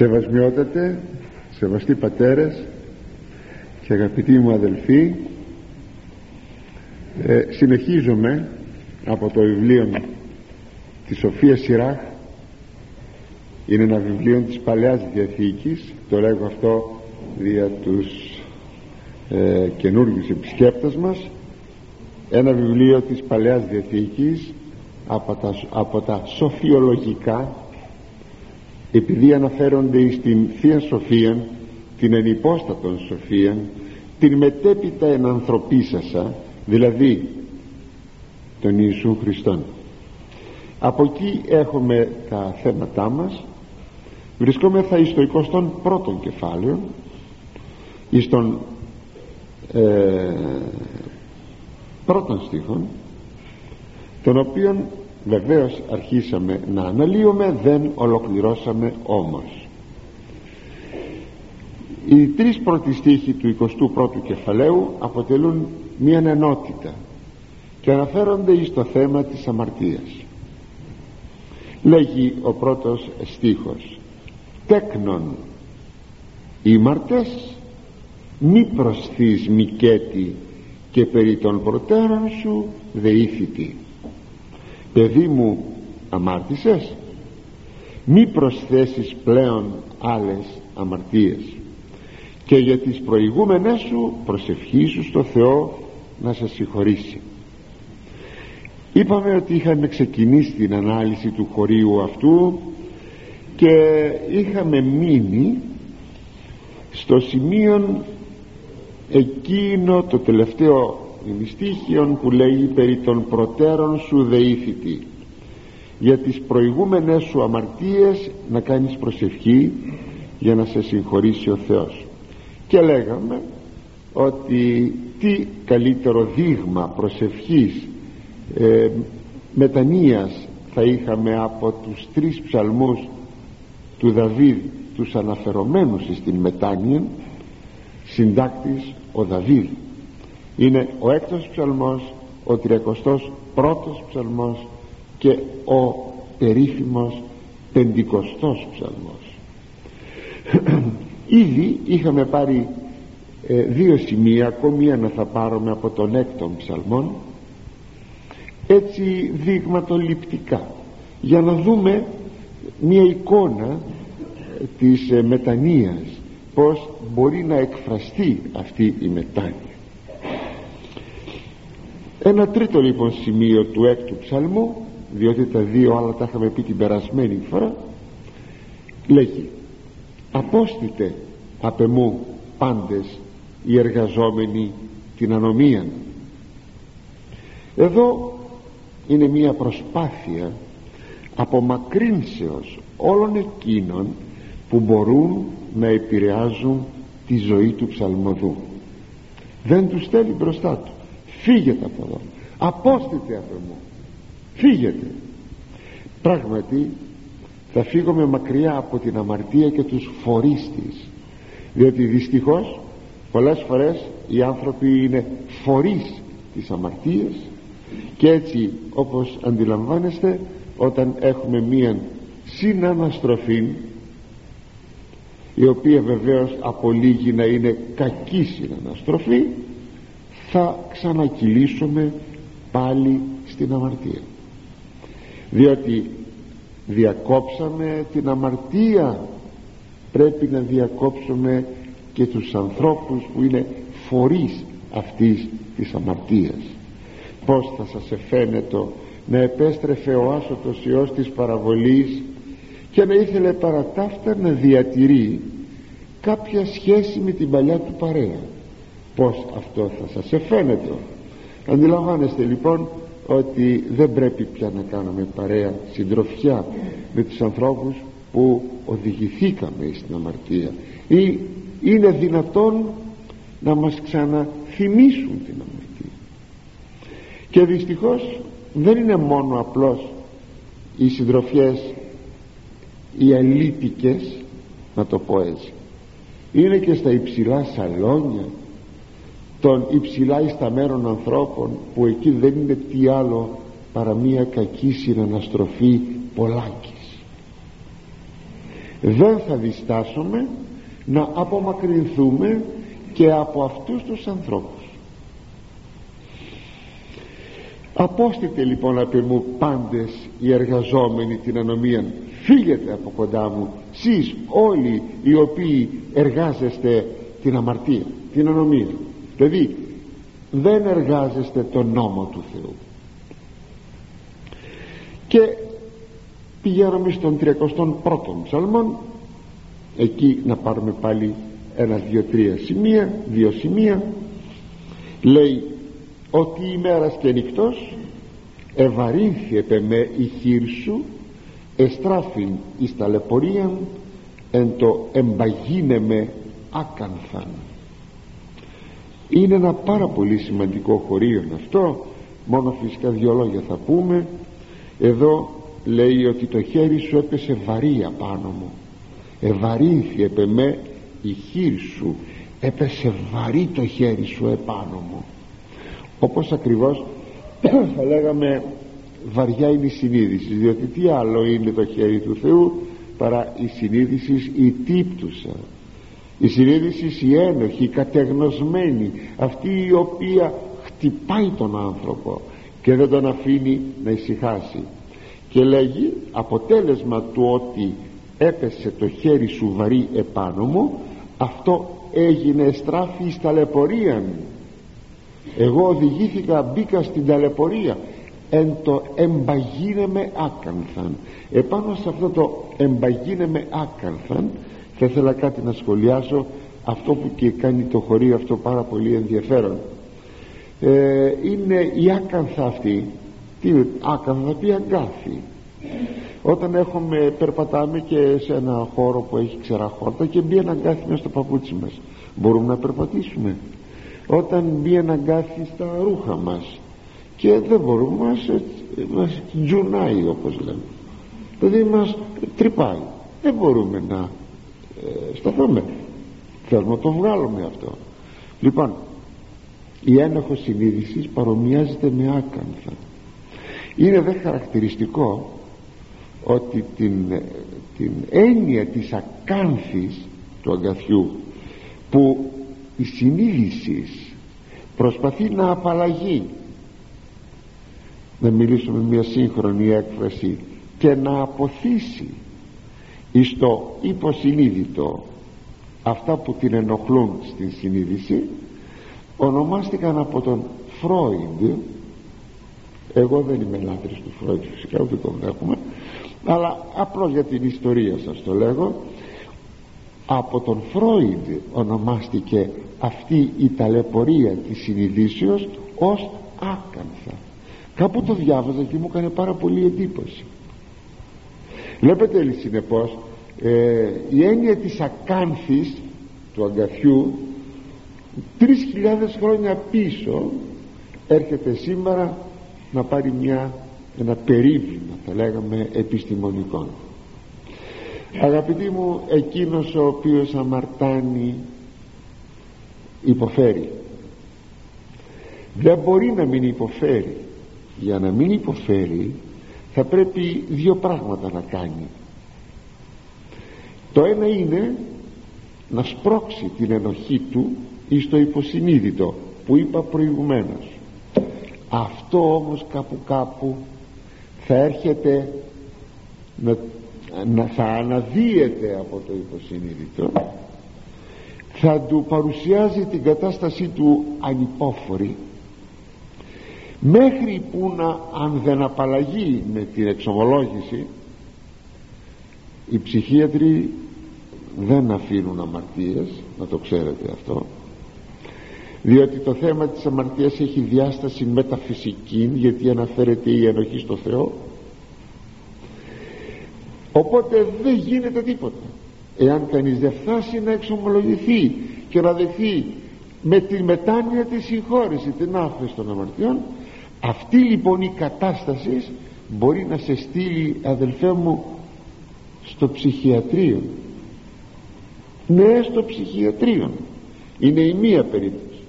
Σεβασμιότατε, σεβαστοί πατέρες και αγαπητοί μου αδελφοί ε, συνεχίζομαι από το βιβλίο της Σοφίας Σιράχ. Είναι ένα βιβλίο της Παλαιάς Διαθήκης. Το λέγω αυτό δια τους ε, καινούργιους επισκέπτες μας. Ένα βιβλίο της Παλαιάς Διαθήκης από τα, από τα σοφιολογικά επειδή αναφέρονται στην Θεία Σοφία την ενυπόστατον Σοφία την μετέπειτα ενανθρωπίσασα δηλαδή τον Ιησού Χριστόν. Από εκεί έχουμε τα θέματά μας. Βρισκόμεθα εις το 21ο κεφάλαιο εις τον ε, πρώτον στίχον τον οποίον βεβαίως αρχίσαμε να αναλύουμε δεν ολοκληρώσαμε όμως. Οι τρεις πρώτοι στίχοι του 21ου κεφαλαίου αποτελούν μια ενότητα και αναφέρονται εις το θέμα της αμαρτίας. Λέγει ο πρώτος στίχος τέκνον ήμαρτες μη προσθείς μικέτη και περί των προτέρων σου δεήθητη παιδί μου αμάρτησες; Μη προσθέσεις πλέον άλλες αμαρτίες. Και για τις προηγούμενες σου προσευχήσου στο Θεό να σε συγχωρήσει. Είπαμε ότι είχαμε ξεκινήσει την ανάλυση του χωρίου αυτού και είχαμε μείνει στο σημείο εκείνο το τελευταίο ημιστήχιον που λέει περί των προτέρων σου δεήθητη. Για τις προηγούμενες σου αμαρτίες να κάνεις προσευχή για να σε συγχωρήσει ο Θεός. Και λέγαμε ότι τι καλύτερο δείγμα προσευχής ε, μετανοίας θα είχαμε από τους τρεις ψαλμούς του Δαβίδ τους αναφερομένους στην μετάνοια συντάκτης ο Δαβίδ είναι ο έκτος ψαλμός ο τριακοστός πρώτος ψαλμός και ο περίφημος πεντηκοστός ψαλμός. Ήδη είχαμε πάρει ε, δύο σημεία ακόμη ένα θα πάρουμε από τον έκτον ψαλμόν. Έτσι δείγματοληπτικά για να δούμε μια εικόνα ε, της ε, μετανοίας πως μπορεί να εκφραστεί αυτή η μετάνοια ένα τρίτο λοιπόν σημείο του έκτου ψαλμού διότι τα δύο άλλα τα είχαμε πει την περασμένη φορά λέγει απόστητε απ' εμού πάντες οι εργαζόμενοι την ανομία εδώ είναι μια προσπάθεια απομακρύνσεως όλων εκείνων που μπορούν να επηρεάζουν τη ζωή του ψαλμοδού. Δεν τους στέλνει μπροστά του φύγετε από εδώ. Απόστητε από μου. Φύγετε. Πράγματι θα φύγουμε μακριά από την αμαρτία και τους φορείς της διότι δυστυχώς πολλές φορές οι άνθρωποι είναι φορείς της αμαρτίας και έτσι όπως αντιλαμβάνεστε όταν έχουμε μία συναναστροφή η οποία βεβαίως απολύγει να είναι κακή συναναστροφή θα ξανακυλήσουμε πάλι στην αμαρτία. Διότι διακόψαμε την αμαρτία. Πρέπει να διακόψουμε και τους ανθρώπους που είναι φορείς αυτής της αμαρτίας. Πως θα σας εφαίνεται να επέστρεφε ο άσωτος Υιός της παραβολής και να ήθελε παρατάφτα να διατηρεί κάποια σχέση με την παλιά του παρέα πως αυτό θα σας εφαίνεται. Αντιλαμβάνεστε λοιπόν ότι δεν πρέπει πια να κάνουμε παρέα συντροφιά με τους ανθρώπους που οδηγηθήκαμε στην αμαρτία ή είναι δυνατόν να μας ξαναθυμίσουν την αμαρτία. Και δυστυχώς δεν είναι μόνο απλώς οι συντροφιές οι αλήτικες να το πω έτσι. Είναι και στα υψηλά σαλόνια των υψηλά ισταμένων ανθρώπων που εκεί δεν είναι τι άλλο παρά μία κακή συναναστροφή πολλάκης δεν θα διστάσουμε να απομακρυνθούμε και από αυτούς τους ανθρώπους. Απόστητε λοιπόν απ' μου πάντες οι εργαζόμενοι την ανομία. Φύγετε από κοντά μου σεις όλοι οι οποίοι εργάζεστε την αμαρτία την ανομία δηλαδή δεν εργάζεστε τον νόμο του Θεού. Και πηγαίνουμε στον 31ο ψαλμόν. Εκεί να πάρουμε πάλι ένα δύο τρία σημεία δύο σημεία. Λέει ότι ημέρας και νυχτός ευαρύνθιεται με η χείρ σου εστράφην εις ταλαιπωρίαν εν το εμπαγίνε με άκανθαν είναι ένα πάρα πολύ σημαντικό χωρίο αυτό. Μόνο φυσικά δυο λόγια θα πούμε. Εδώ λέει ότι το χέρι σου έπεσε βαρύ απάνω μου. Ευαρύνθη με η χείρ σου. Έπεσε βαρύ το χέρι σου επάνω μου. Όπως ακριβώς θα λέγαμε βαριά είναι η συνείδησης. Διότι τι άλλο είναι το χέρι του Θεού παρά η συνείδησης η τύπτουσα η συνείδηση η ένοχη η κατεγνωσμένη αυτή η οποία χτυπάει τον άνθρωπο και δεν τον αφήνει να ησυχάσει. Και λέγει αποτέλεσμα του ότι έπεσε το χέρι σου βαρύ επάνω μου αυτό έγινε στράφη στα λεπορία εγώ οδηγήθηκα μπήκα στην ταλαιπωρία. Εν το εμπαγίνε με άκανθαν. Επάνω σε αυτό το εμπαγίνε με άκανθαν θα ήθελα κάτι να σχολιάσω αυτό που και κάνει το χωρίο αυτό πάρα πολύ ενδιαφέρον. Ε, είναι η άκανθα αυτή. Τι είναι άκανθα θα πει αγκάθι. Όταν έχουμε περπατάμε και σε ένα χώρο που έχει ξερά και μπει ένα αγκάθι μέσα στο παπούτσι μας. Μπορούμε να περπατήσουμε. Όταν μπει ένα αγκάθι στα ρούχα μας και δεν μπορούμε μας, μας τζουνάει όπως λέμε. Δηλαδή μας τρυπάει. Δεν μπορούμε να ε, σταθούμε θέλουμε να το βγάλουμε αυτό. Λοιπόν η ένοχος συνείδησης παρομοιάζεται με άκανθα. Είναι δε χαρακτηριστικό ότι την, την έννοια της ακάνθης του αγκαθιού που η συνείδησης προσπαθεί να απαλλαγεί να μιλήσουμε μια σύγχρονη έκφραση και να αποθήσει εις το υποσυνείδητο. Αυτά που την ενοχλούν στην συνείδηση ονομάστηκαν από τον Φρόιντ. Εγώ δεν είμαι λάτρης του Φρόιντ φυσικά ούτε τον έχουμε αλλά απλώς για την ιστορία σας το λέγω. Από τον Φρόιντ ονομάστηκε αυτή η ταλαιπωρία της συνειδήσεως ως άκανθα. Κάπου το διάβαζα και μου έκανε πάρα πολύ εντύπωση βλέπετε συνεπώς ε, η έννοια της ακάνθης του αγκαθιού τρεις χιλιάδες χρόνια πίσω έρχεται σήμερα να πάρει μια, ένα περίβλημα θα λέγαμε επιστημονικό. Αγαπητοί μου εκείνος ο οποίος αμαρτάνει υποφέρει. Δεν μπορεί να μην υποφέρει. Για να μην υποφέρει θα πρέπει δύο πράγματα να κάνει. Το ένα είναι να σπρώξει την ενοχή του εις το υποσυνείδητο που είπα προηγουμένως. Αυτό όμως κάπου κάπου θα έρχεται να, να θα αναδύεται από το υποσυνείδητο θα του παρουσιάζει την κατάστασή του ανυπόφορη μέχρι που να αν δεν απαλλαγεί με την εξομολόγηση οι ψυχίατροι δεν αφήνουν αμαρτίες να το ξέρετε αυτό διότι το θέμα της αμαρτίας έχει διάσταση μεταφυσικής γιατί αναφέρεται η ενοχή στο Θεό. Οπότε δεν γίνεται τίποτα. Εάν κανείς δεν φτάσει να εξομολογηθεί και να δεχθεί με τη μετάνοια της συγχώρηση την άφεση των αμαρτιών αυτή λοιπόν η κατάσταση μπορεί να σε στείλει αδελφέ μου στο ψυχιατρίο. Ναι στο ψυχιατρίο. Είναι η μία περίπτωση.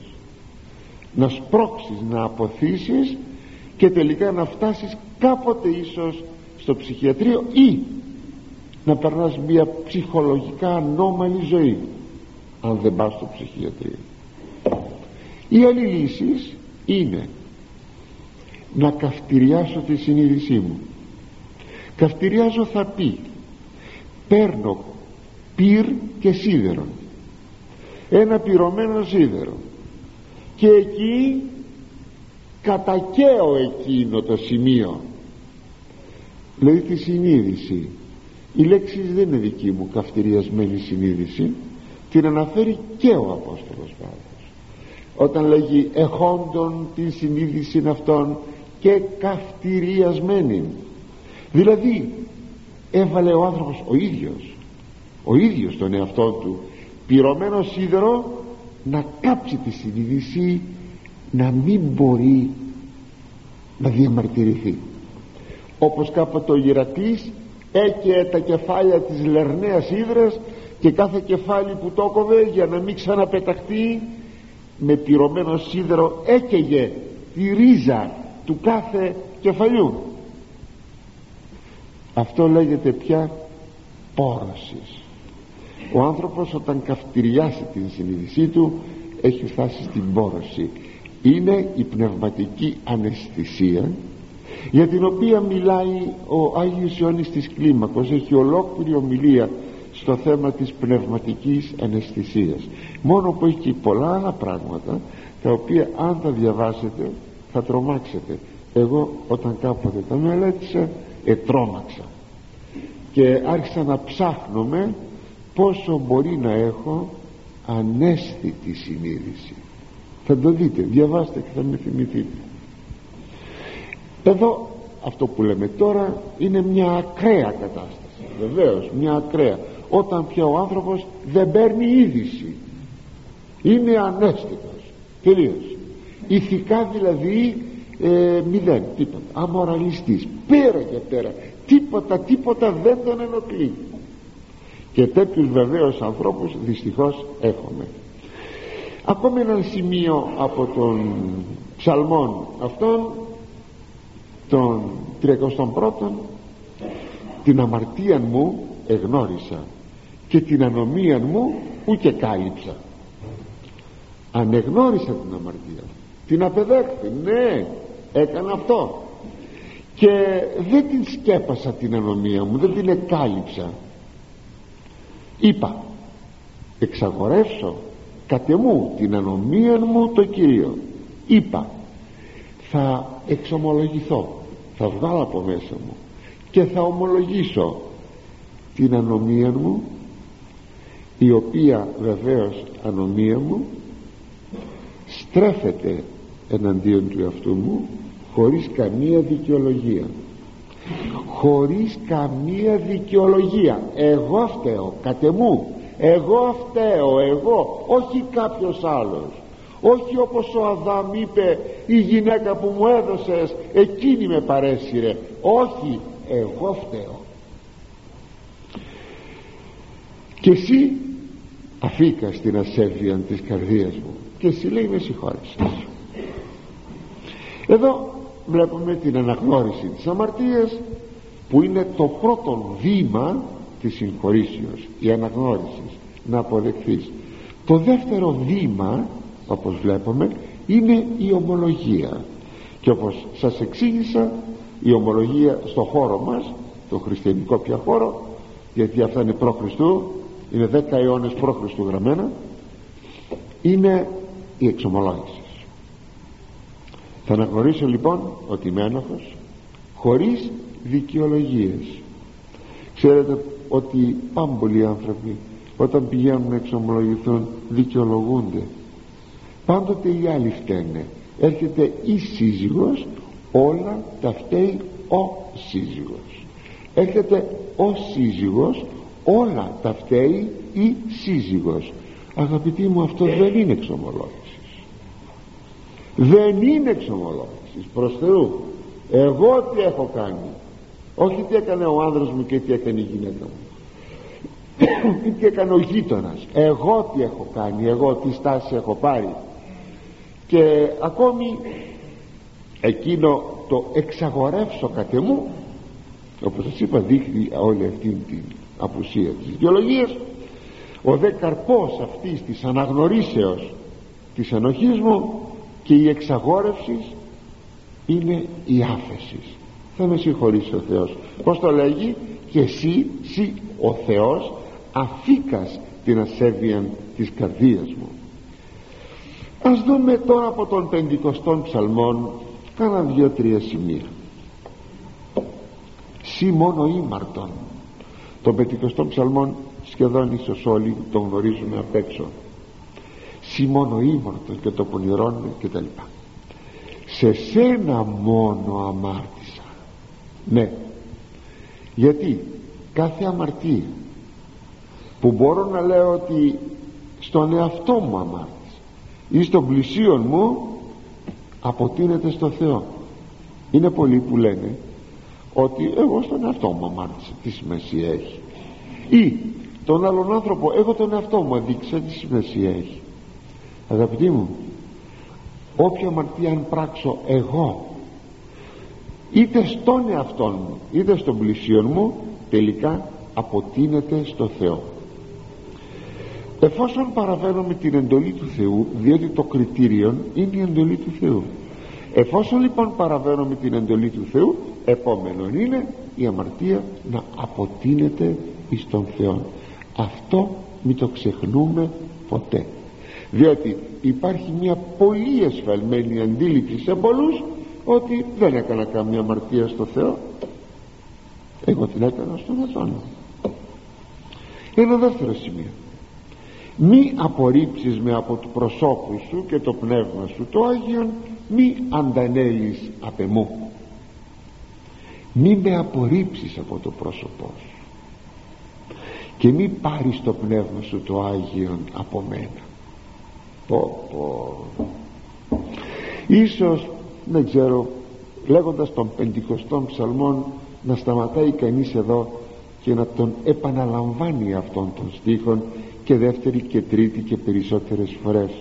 Να σπρώξεις να αποθήσεις και τελικά να φτάσεις κάποτε ίσως στο ψυχιατρίο ή να περνάς μια ψυχολογικά ανώμαλη ζωή αν δεν πας στο ψυχιατρίο. Η άλλη λύση είναι να καυτηριάσω τη συνείδησή μου. Καυτηριάζω θα πει παίρνω πυρ και σίδερο ένα πυρωμένο σίδερο. Και εκεί κατακαίω εκείνο το σημείο. Δηλαδή τη συνείδηση. Η λέξη δεν είναι δική μου καυτηριασμένη συνείδηση. Την αναφέρει και ο Απόστολος Παύλος. Όταν λέγει εχόντων την συνείδηση αυτών και καυτηριασμένη. Δηλαδή έβαλε ο άνθρωπος ο ίδιος ο ίδιος τον εαυτό του πυρωμένο σίδερο να κάψει τη συνείδηση να μην μπορεί να διαμαρτυρηθεί. Όπως κάποτε ο Γερακλής έκαιε τα κεφάλια της λερναίας ύδρας και κάθε κεφάλι που το έκοβε για να μην ξαναπεταχτεί με πυρωμένο σίδερο έκαιγε τη ρίζα του κάθε κεφαλιού. Αυτό λέγεται πια πόρωσης. Ο άνθρωπος όταν καυτηριάσει την συνείδησή του έχει φτάσει στην πόρωση. Είναι η πνευματική αναισθησία για την οποία μιλάει ο Άγιος Ιωάννης της Κλίμακος. Έχει ολόκληρη ομιλία στο θέμα της πνευματικής αναισθησίας. Μόνο που έχει και πολλά άλλα πράγματα τα οποία αν τα διαβάσετε θα τρομάξετε. Εγώ όταν κάποτε τα μελέτησα ετρώμαξα και άρχισα να ψάχνουμε πόσο μπορεί να έχω ανέστητη συνείδηση. Θα το δείτε διαβάστε και θα με θυμηθείτε. Εδώ αυτό που λέμε τώρα είναι μια ακραία κατάσταση. Βεβαίως μια ακραία. Όταν πια ο άνθρωπος δεν παίρνει είδηση. Είναι ανέστητος τελείως ηθικά δηλαδή ε, μηδέν. Τίποτα. Αμοραλιστής. Πέρα και πέρα. Τίποτα τίποτα δεν τον ενοχλεί. Και τέτοιους βεβαίως ανθρώπους δυστυχώς έχουμε. Ακόμη ένα σημείο από τον ψαλμόν αυτόν τον 31 την αμαρτία μου εγνώρισα και την ανομία μου ούτε κάλυψα. Ανεγνώρισα την αμαρτία την απεδέχθη ναι έκανα αυτό. Και δεν την σκέπασα την ανομία μου δεν την εκάλυψα. Είπα εξαγορεύσω κατεμού την ανομία μου το Κυρίο είπα θα εξομολογηθώ θα βγάλω από μέσα μου και θα ομολογήσω την ανομία μου η οποία βεβαίως ανομία μου στρέφεται εναντίον του εαυτού μου χωρίς καμία δικαιολογία. Χωρίς καμία δικαιολογία. Εγώ φταίω κατεμού εγώ φταίω εγώ όχι κάποιος άλλος. Όχι όπως ο Αδάμ είπε η γυναίκα που μου έδωσες εκείνη με παρέσυρε όχι εγώ φταίω. Και εσύ αφήκα στην ασέβεια της καρδίας μου. Και εσύ λέει με συγχώρησες εδώ βλέπουμε την αναγνώριση της αμαρτίας που είναι το πρώτο βήμα της συγχωρήσεως η αναγνώριση να αποδεχθείς. Το δεύτερο βήμα όπως βλέπουμε είναι η ομολογία. Και όπως σας εξήγησα η ομολογία στο χώρο μας το χριστιανικό πια χώρο γιατί αυτά είναι προ Χριστού είναι 10 αιώνες προ Χριστού γραμμένα είναι η εξομολόγηση θα αναγνωρίσω λοιπόν ότι είμαι ένοχος χωρίς δικαιολογίες. Ξέρετε ότι πάμπολοι άνθρωποι όταν πηγαίνουν να εξομολογηθούν δικαιολογούνται. Πάντοτε οι άλλοι φταίνε. Έρχεται η σύζυγος όλα τα φταίει ο σύζυγος. Έρχεται ο σύζυγος όλα τα φταίει η σύζυγος. Αγαπητοί μου αυτό δεν είναι εξομολόγηση δεν είναι εξομολόγησης προς Θεού. Εγώ τι έχω κάνει. Όχι τι έκανε ο άνδρας μου και τι έκανε η γυναίκα μου. Ή τι έκανε ο γείτονας. εγώ τι έχω κάνει εγώ τι στάση έχω πάρει. Και ακόμη εκείνο το εξαγορεύσω κατ' εμού. Όπως σας είπα δείχνει όλη αυτή την απουσία της δικαιολογίας. Ο δε καρπός αυτής της αναγνωρίσεως της ενοχής μου και η εξαγόρευση είναι η άφεση. Θα με συγχωρήσει ο Θεός. Πως το λέγει; Και εσύ, εσύ ο Θεός αφήκας την ασέβεια της καρδίας μου. Ας δούμε τώρα από τον πεντηκοστών ψαλμών κάνα δύο-τρία σημεία. Σύ μόνο ήμαρτον. Των πεντηκοστών ψαλμών σχεδόν ίσως όλοι το γνωρίζουμε απ' έξω σύ μόνο ήμαρτον και το πονηρώνουμε και τα λοιπά. Σε σένα μόνο αμάρτησα. Ναι. Γιατί κάθε αμαρτία που μπορώ να λέω ότι στον εαυτό μου αμάρτησα ή στον πλησίον μου αποτείνεται στο Θεό. Είναι πολλοί που λένε ότι εγώ στον εαυτό μου αμάρτησα. Τι σημασία έχει. Ή τον άλλον άνθρωπο εγώ τον εαυτό μου αδείξα. Τι σημασία έχει αγαπητοί μου όποια αμαρτία αν πράξω εγώ είτε στον εαυτό μου είτε στον πλησίον μου τελικά αποτείνεται στο Θεό. Εφόσον παραβαίνουμε την εντολή του Θεού διότι το κριτήριο είναι η εντολή του Θεού. Εφόσον λοιπόν παραβαίνουμε την εντολή του Θεού επόμενο είναι η αμαρτία να αποτείνεται εις τον Θεό αυτό μην το ξεχνούμε ποτέ διότι υπάρχει μια πολύ εσφαλμένη αντίληψη σε πολλούς ότι δεν έκανα καμία αμαρτία στο Θεό. Εγώ την έκανα στον Αθώνα. Ένα δεύτερο σημείο. Μη απορρίψεις με από του προσώπου σου και το πνεύμα σου το Άγιον μη αντανέλεις απ' εμού. Μη με απορρίψεις από το πρόσωπό σου και μη πάρεις το πνεύμα σου το Άγιον από μένα πω πω. Ίσως δεν ξέρω λέγοντας τον πεντηκοστών ψαλμών να σταματάει κανείς εδώ και να τον επαναλαμβάνει αυτόν τον στίχον και δεύτερη και τρίτη και περισσότερες φορές.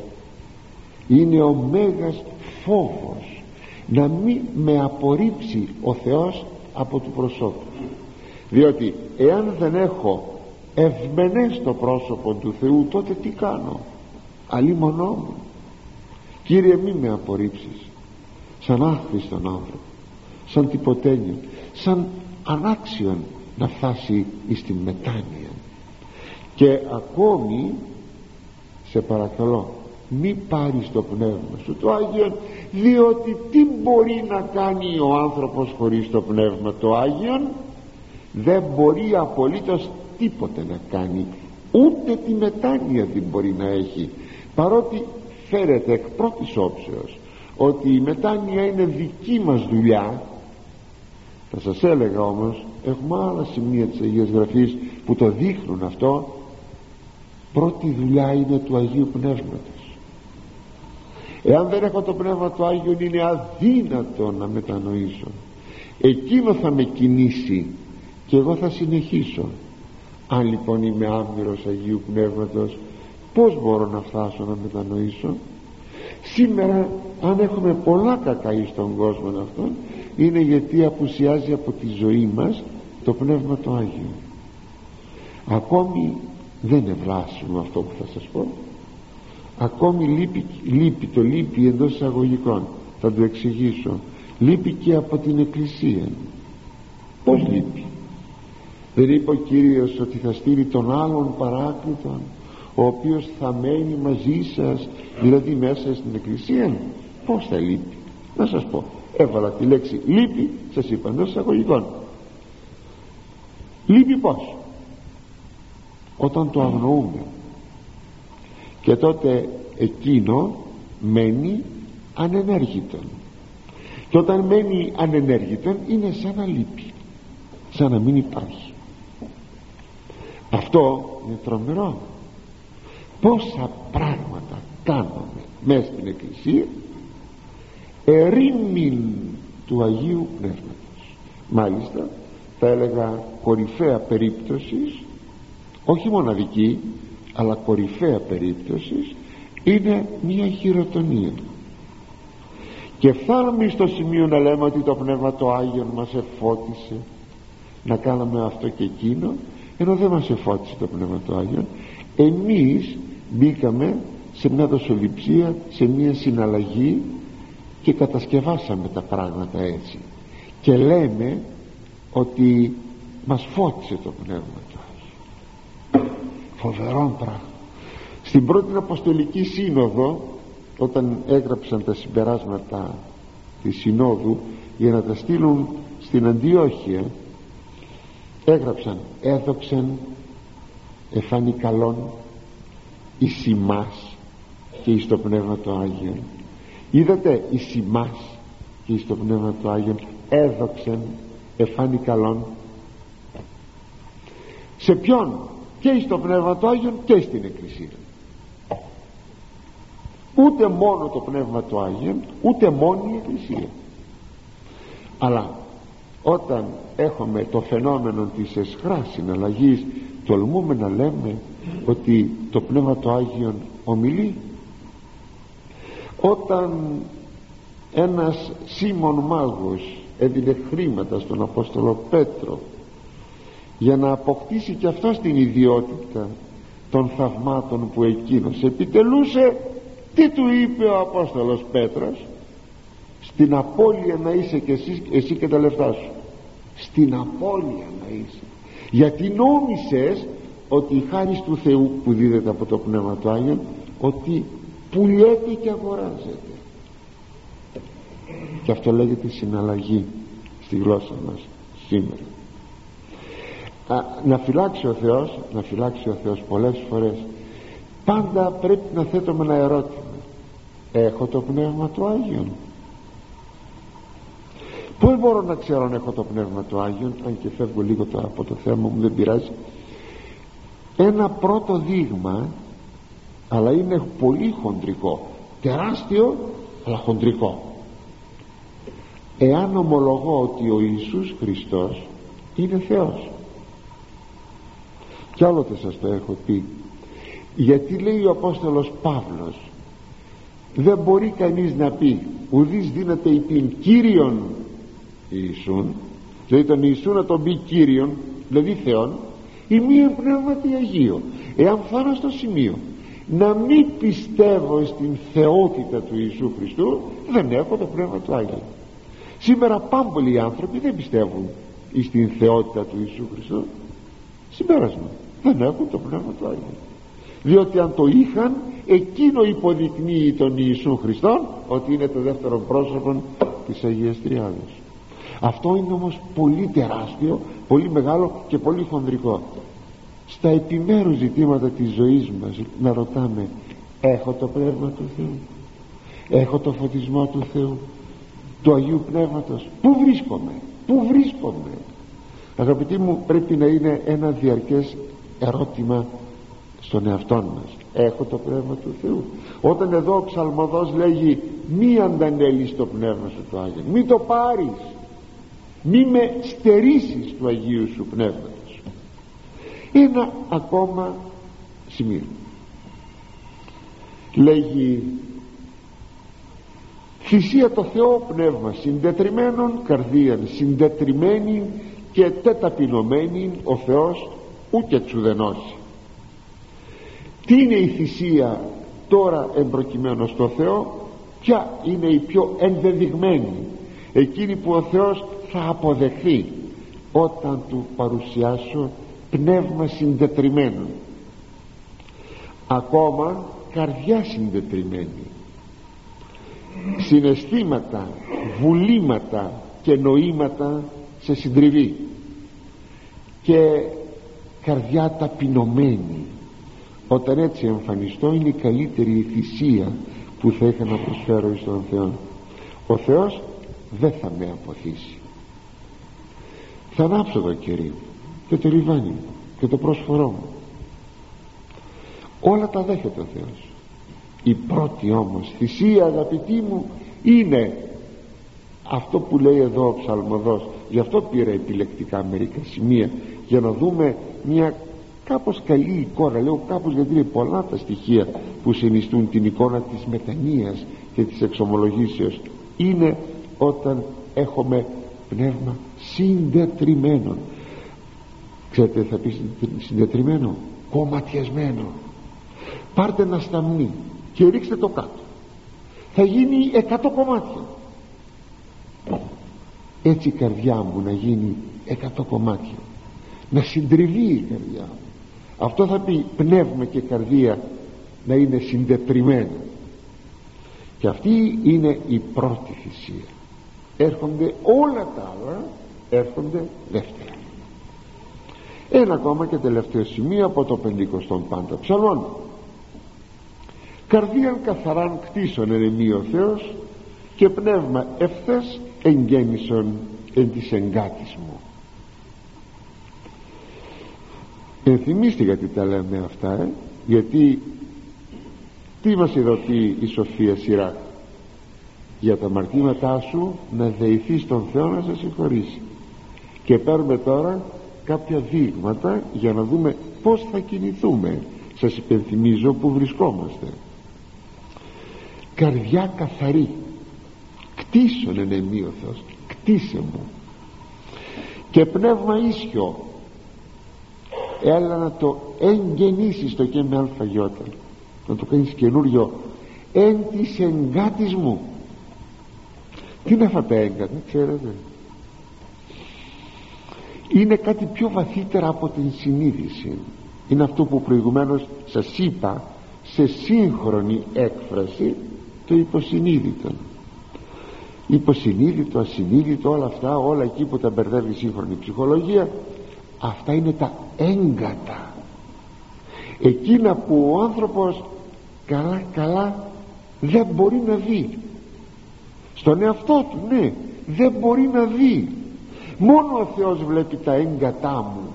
Είναι ο μέγας φόβος να μην με απορρίψει ο Θεός από του προσώπου. Διότι εάν δεν έχω ευμενές το πρόσωπο του Θεού τότε τι κάνω; Αλλή μονό μου. Κύριε μη με απορρίψεις. Σαν άχρηστον άνθρωπο σαν τυποτένιο σαν ανάξιον να φτάσει στην μετάνοια. Και ακόμη σε παρακαλώ μη πάρεις το πνεύμα σου το Άγιον διότι τι μπορεί να κάνει ο άνθρωπος χωρίς το πνεύμα το Άγιον δεν μπορεί απολύτως τίποτε να κάνει. Ούτε τη μετάνοια δεν μπορεί να έχει παρότι φέρεται εκ πρώτης όψεως ότι η μετάνοια είναι δική μας δουλειά θα σας έλεγα όμως έχουμε άλλα σημεία της Αγίας Γραφής που το δείχνουν αυτό πρώτη δουλειά είναι του Αγίου Πνεύματος. Εάν δεν έχω το Πνεύμα του Άγιο είναι αδύνατο να μετανοήσω. Εκείνο θα με κινήσει και εγώ θα συνεχίσω. Αν λοιπόν είμαι άμυρος Αγίου Πνεύματος πως μπορώ να φτάσω να μετανοήσω; Σήμερα αν έχουμε πολλά κακά στον κόσμο αυτόν είναι γιατί απουσιάζει από τη ζωή μας το Πνεύμα το Άγιο. Ακόμη δεν είναι βλάσιμο αυτό που θα σας πω. Ακόμη λείπει, λείπει το λείπει εντός εισαγωγικών. Θα το εξηγήσω. Λείπει και από την Εκκλησία. Πως λείπει; Δεν είπε ο Κύριος ότι θα στείλει τον άλλον παράκλητον; Ο οποίος θα μένει μαζί σας δηλαδή μέσα στην Εκκλησία πως θα λείπει; Να σας πω έβαλα τη λέξη λείπει σας είπα εντός εισαγωγικών. Λείπει πως όταν το αγνοούμε. Και τότε εκείνο μένει ανενέργητον. Και όταν μένει ανενέργητον είναι σαν να λείπει. Σαν να μην υπάρχει. Αυτό είναι τρομερό πόσα πράγματα κάνουμε μέσα στην εκκλησία ερήμην του Αγίου Πνεύματος. Μάλιστα θα έλεγα κορυφαία περίπτωσης όχι μοναδική αλλά κορυφαία περίπτωσης είναι μια χειροτονία. Και φτάνουμε στο σημείο να λέμε ότι το Πνεύμα το Άγιο μας εφώτισε. Να κάνουμε αυτό και εκείνο ενώ δεν μας εφώτισε το Πνεύμα του Άγιο εμείς μπήκαμε σε μια δοσοληψία σε μια συναλλαγή και κατασκευάσαμε τα πράγματα έτσι. Και λέμε ότι μας φώτισε το Πνεύμα του Άγιο φοβερό πράγμα. Στην πρώτη Αποστολική Σύνοδο όταν έγραψαν τα συμπεράσματα της Συνόδου για να τα στείλουν στην Αντιόχεια έγραψαν έδοξαν εφάνει καλόν εις ημάς και εις το Πνεύμα του Άγιο είδατε εις ημάς και εις το Πνεύμα του Άγιο έδοξαν εφάνει καλόν. Σε ποιον; Και εις το Πνεύμα του Άγιο και στην Εκκλησία. Ούτε μόνο το Πνεύμα του Άγιο ούτε μόνο η Εκκλησία. Αλλά όταν έχουμε το φαινόμενο της εσχράς συναλλαγής τολμούμε να λέμε ότι το Πνεύμα του Άγιον ομιλεί. Όταν ένας Σίμων Μάγος έδινε χρήματα στον Απόστολο Πέτρο για να αποκτήσει και αυτό την ιδιότητα των θαυμάτων που εκείνος επιτελούσε τι του είπε ο Απόστολος Πέτρος; Στην απώλεια να είσαι και εσύ, εσύ και τα λεφτά σου στην απώλεια να είσαι γιατί νόμισες ότι η χάρη του Θεού που δίδεται από το Πνεύμα του Άγιον ότι πουλιέται και αγοράζεται. Και αυτό λέγεται συναλλαγή στη γλώσσα μας σήμερα. Α, να φυλάξει ο Θεός να φυλάξει ο Θεός πολλές φορές πάντα πρέπει να θέτουμε ένα ερώτημα. Έχω το Πνεύμα του Άγιον Πώς μπορώ να ξέρω αν έχω το Πνεύμα του Άγιον αν και φεύγω λίγο από το θέμα μου δεν πειράζει. Ένα πρώτο δείγμα αλλά είναι πολύ χοντρικό. Τεράστιο αλλά χοντρικό. Εάν ομολογώ ότι ο Ιησούς Χριστός είναι Θεός. Κι άλλοτε σας το έχω πει. Γιατί λέει ο Απόστολος Παύλος δεν μπορεί κανείς να πει ουδείς δίνεται υπήν Κύριον Ιησούν. Δηλαδή τον Ιησού να τον πει Κύριον δηλαδή Θεόν ή μία πνεύματι Αγίο εάν φτάνω στο σημείο να μην πιστεύω στην θεότητα του Ιησού Χριστού δεν έχω το πνεύμα του Άγιου. Σήμερα πάμπολοι άνθρωποι δεν πιστεύουν στην θεότητα του Ιησού Χριστού. Συμπέρασμα δεν έχουν το πνεύμα του Άγιου. Διότι αν το είχαν εκείνο υποδεικνύει τον Ιησού Χριστό ότι είναι το δεύτερο πρόσωπο της Αγίας Τριάδας αυτό είναι όμως πολύ τεράστιο πολύ μεγάλο και πολύ χονδρικό. Στα επιμέρους ζητήματα της ζωής μας να ρωτάμε έχω το Πνεύμα του Θεού; Έχω το φωτισμό του Θεού; Του Αγίου Πνεύματος; Πού βρίσκομαι; Πού βρίσκομαι; Αγαπητοί μου πρέπει να είναι ένα διαρκές ερώτημα στον εαυτό μας. Έχω το Πνεύμα του Θεού; Όταν εδώ ο ψαλμοδός λέγει μη αντανέλεις το Πνεύμα σου το Άγιο μη το πάρεις μη με στερήσεις του Αγίου σου Πνεύματος. Ένα ακόμα σημείο. Λέγει θυσία το Θεό πνεύμα συντετριμένων καρδίαν συντετριμένη και τεταπεινωμένη ο Θεός ούτε τσουδενώσει τι είναι η θυσία τώρα εμπροκειμένο στο Θεό ποια είναι η πιο ενδεδειγμένη εκείνη που ο Θεός θα αποδεχθεί όταν του παρουσιάσω πνεύμα συντετριμένο. Ακόμα καρδιά συντετριμένη. Συναισθήματα βουλήματα και νοήματα σε συντριβή. Και καρδιά ταπεινωμένη. Όταν έτσι εμφανιστώ είναι η καλύτερη θυσία που θα είχα να προσφέρω στον Θεό. Ο Θεός δεν θα με αποθήσει θα ανάψω το κερί και το λιβάνι μου και το πρόσφορό μου. Όλα τα δέχεται ο Θεός. Η πρώτη όμως θυσία αγαπητή μου είναι αυτό που λέει εδώ ο ψαλμοδός. Γι' αυτό πήρα επιλεκτικά μερικά σημεία για να δούμε μια κάπως καλή εικόνα. Λέω κάπως γιατί είναι πολλά τα στοιχεία που συνιστούν την εικόνα της μετανοίας και της εξομολογήσεως. Είναι όταν έχουμε πνεύμα συντετριμένων ξέρετε θα πει συντετριμένο κομματιασμένο. Πάρτε ένα σταμνί και ρίξτε το κάτω. Θα γίνει εκατό κομμάτια. Έτσι η καρδιά μου να γίνει εκατό κομμάτια. Να συντριβεί η καρδιά μου. Αυτό θα πει πνεύμα και καρδία να είναι συντετριμένα. Και αυτή είναι η πρώτη θυσία. Έρχονται όλα τα άλλα έρχονται δεύτερα. Ένα ακόμα και τελευταίο σημείο από το 50 πάντα ψαλών καρδίαν καθαράν κτίσον ενεμή ο Θεός και πνεύμα ευθές εγγέννησον εν της εγκάτης μου. Ενθυμίστε γιατί τα λέμε αυτά ε; γιατί τι μας ειδοποιεί η Σοφία Σειρά; Για τα μαρτήματά σου να δεηθείς τον Θεό να σε συγχωρήσει και παίρνουμε τώρα κάποια δείγματα για να δούμε πως θα κινηθούμε. Σας υπενθυμίζω που βρισκόμαστε. Καρδιά καθαρή. Κτίσον ενεμή ο Θεός κτίσε μου. Και πνεύμα ίσιο. Έλα να το εγγενήσεις το και με αλφαγιώτα. Να το κάνεις καινούριο. Εν της εγκάτης μου. Τι είναι αυτά τα έγκατα ξέρετε; Είναι κάτι πιο βαθύτερα από την συνείδηση. Είναι αυτό που προηγουμένως σας είπα σε σύγχρονη έκφραση το υποσυνείδητο. Υποσυνείδητο, ασυνείδητο όλα αυτά όλα εκεί που τα μπερδεύει η σύγχρονη ψυχολογία αυτά είναι τα έγκατα. Εκείνα που ο άνθρωπος καλά καλά δεν μπορεί να δει. Στον εαυτό του ναι δεν μπορεί να δει μόνο ο Θεός βλέπει τα έγκατά μου.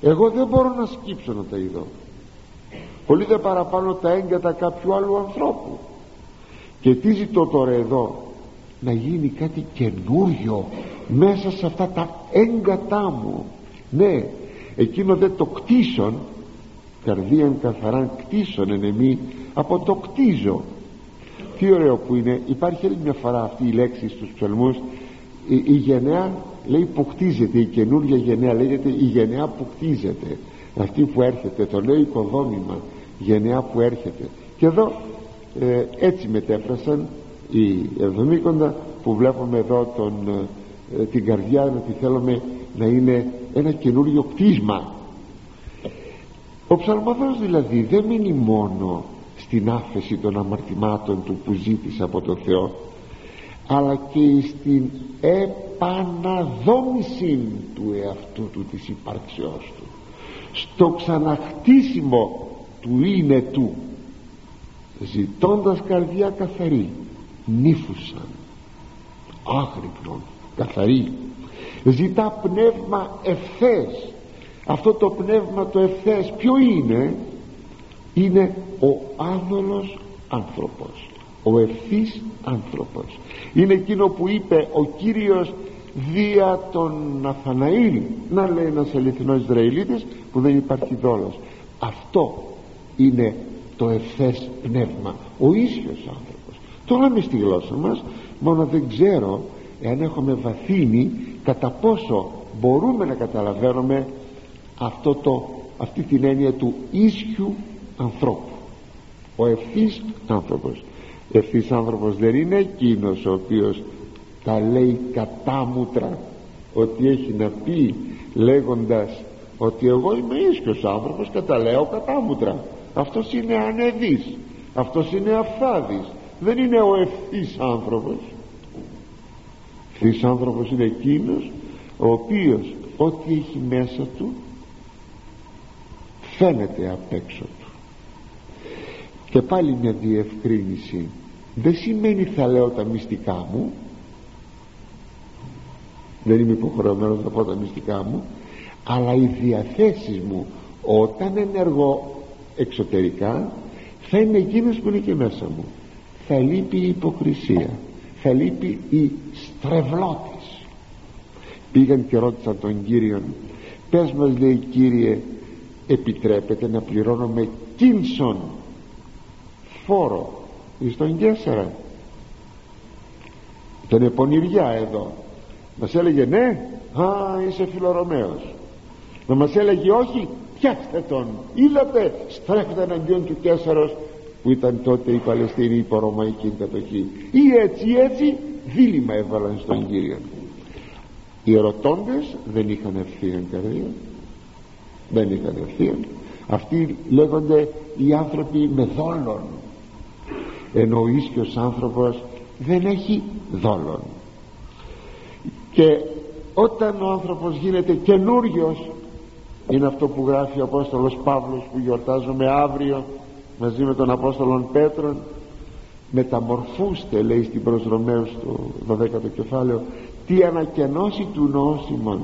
Εγώ δεν μπορώ να σκύψω να τα είδω. Πολύ δεν παραπάνω τα έγκατα κάποιου άλλου ανθρώπου. Και τι ζητώ τώρα εδώ; Να γίνει κάτι καινούριο μέσα σε αυτά τα έγκατά μου. Ναι εκείνο δεν το κτίσον καρδίαν καθαράν κτίσον εν εμή από το κτίζω. Τι ωραίο που είναι. Υπάρχει άλλη μια φορά αυτή η λέξη στους ψαλμούς η, η γενναία λέει που κτίζεται η καινούργια γενναία λέγεται η γενναία που κτίζεται αυτή που έρχεται το νέο οικοδόμημα γενναία που έρχεται. Και εδώ ε, έτσι μετέφρασαν οι Εβδομήκοντα που βλέπουμε εδώ τον, ε, την καρδιά ότι θέλουμε να είναι ένα καινούριο κτίσμα. Ο ψαλμοδός δηλαδή δεν μείνει μόνο στην άφεση των αμαρτημάτων του που ζήτησε από τον Θεό αλλά και στην επαναδόμηση του εαυτού του της υπάρξεώς του. Στο ξαναχτίσιμο του είναι του ζητώντας καρδιά καθαρή νύφουσαν άγρυπνον καθαρή. Ζητά πνεύμα ευθές. Αυτό το πνεύμα το ευθές ποιο είναι; Είναι ο άνολος άνθρωπος ο ευθύς άνθρωπος. Είναι εκείνο που είπε ο Κύριος δια τον Αθαναήλ. Να λέει ένας αληθινός Ισραηλίτης που δεν υπάρχει δόλος. Αυτό είναι το ευθές πνεύμα. Ο ίσιος άνθρωπος. Το λέμε στη γλώσσα μας. Μόνο δεν ξέρω εάν έχουμε βαθύνει κατά πόσο μπορούμε να καταλαβαίνουμε αυτό το, αυτή την έννοια του ίσιου ανθρώπου. Ο ευθύς άνθρωπος ευθύς άνθρωπος δεν είναι εκείνος ο οποίος τα λέει κατάμουτρα ότι έχει να πει λέγοντας ότι εγώ είμαι ίσιος άνθρωπος και τα λέω κατάμουτρα αυτός είναι ανεδής αυτός είναι αφθάδης δεν είναι ο ευθύς άνθρωπος. Ευθύς άνθρωπος είναι εκείνος ο οποίος ό,τι έχει μέσα του φαίνεται απ' έξω του. Και πάλι μια διευκρίνηση δεν σημαίνει θα λέω τα μυστικά μου. Δεν είμαι υποχρεωμένος να πω τα μυστικά μου. Αλλά οι διαθέσεις μου όταν ενεργώ εξωτερικά θα είναι εκείνες που είναι και μέσα μου. Θα λείπει η υποκρισία. Θα λείπει η στρεβλώτης πήγαν και ρώτησαν τον Κύριο πες μας λέει Κύριε επιτρέπεται να πληρώνουμε κίνσον φόρο εις τον Γέσσερα τον επονηριά εδώ. Μας έλεγε ναι α είσαι φιλορωμαίος να μας έλεγε όχι πιάστε τον είδατε στρέφεται εναντίον του Κέσαρος που ήταν τότε η Παλαιστίνη υπό Ρωμαϊκή κατοχή. Ή έτσι έτσι δίλημα έβαλαν στον Κύριο. Οι ερωτώντες δεν είχαν ευθεία καρδία. Δεν είχαν ευθεία. Αυτοί λέγονται οι άνθρωποι με δόλων ενώ ο ίσιος άνθρωπος δεν έχει δόλων και όταν ο άνθρωπος γίνεται καινούριος είναι αυτό που γράφει ο Απόστολος Παύλος που γιορτάζουμε αύριο μαζί με τον Απόστολον Πέτρον. Μεταμορφούστε λέει στην προς Ρωμαίους το 12ο κεφάλαιο τι ανακαινώσει του νόσημων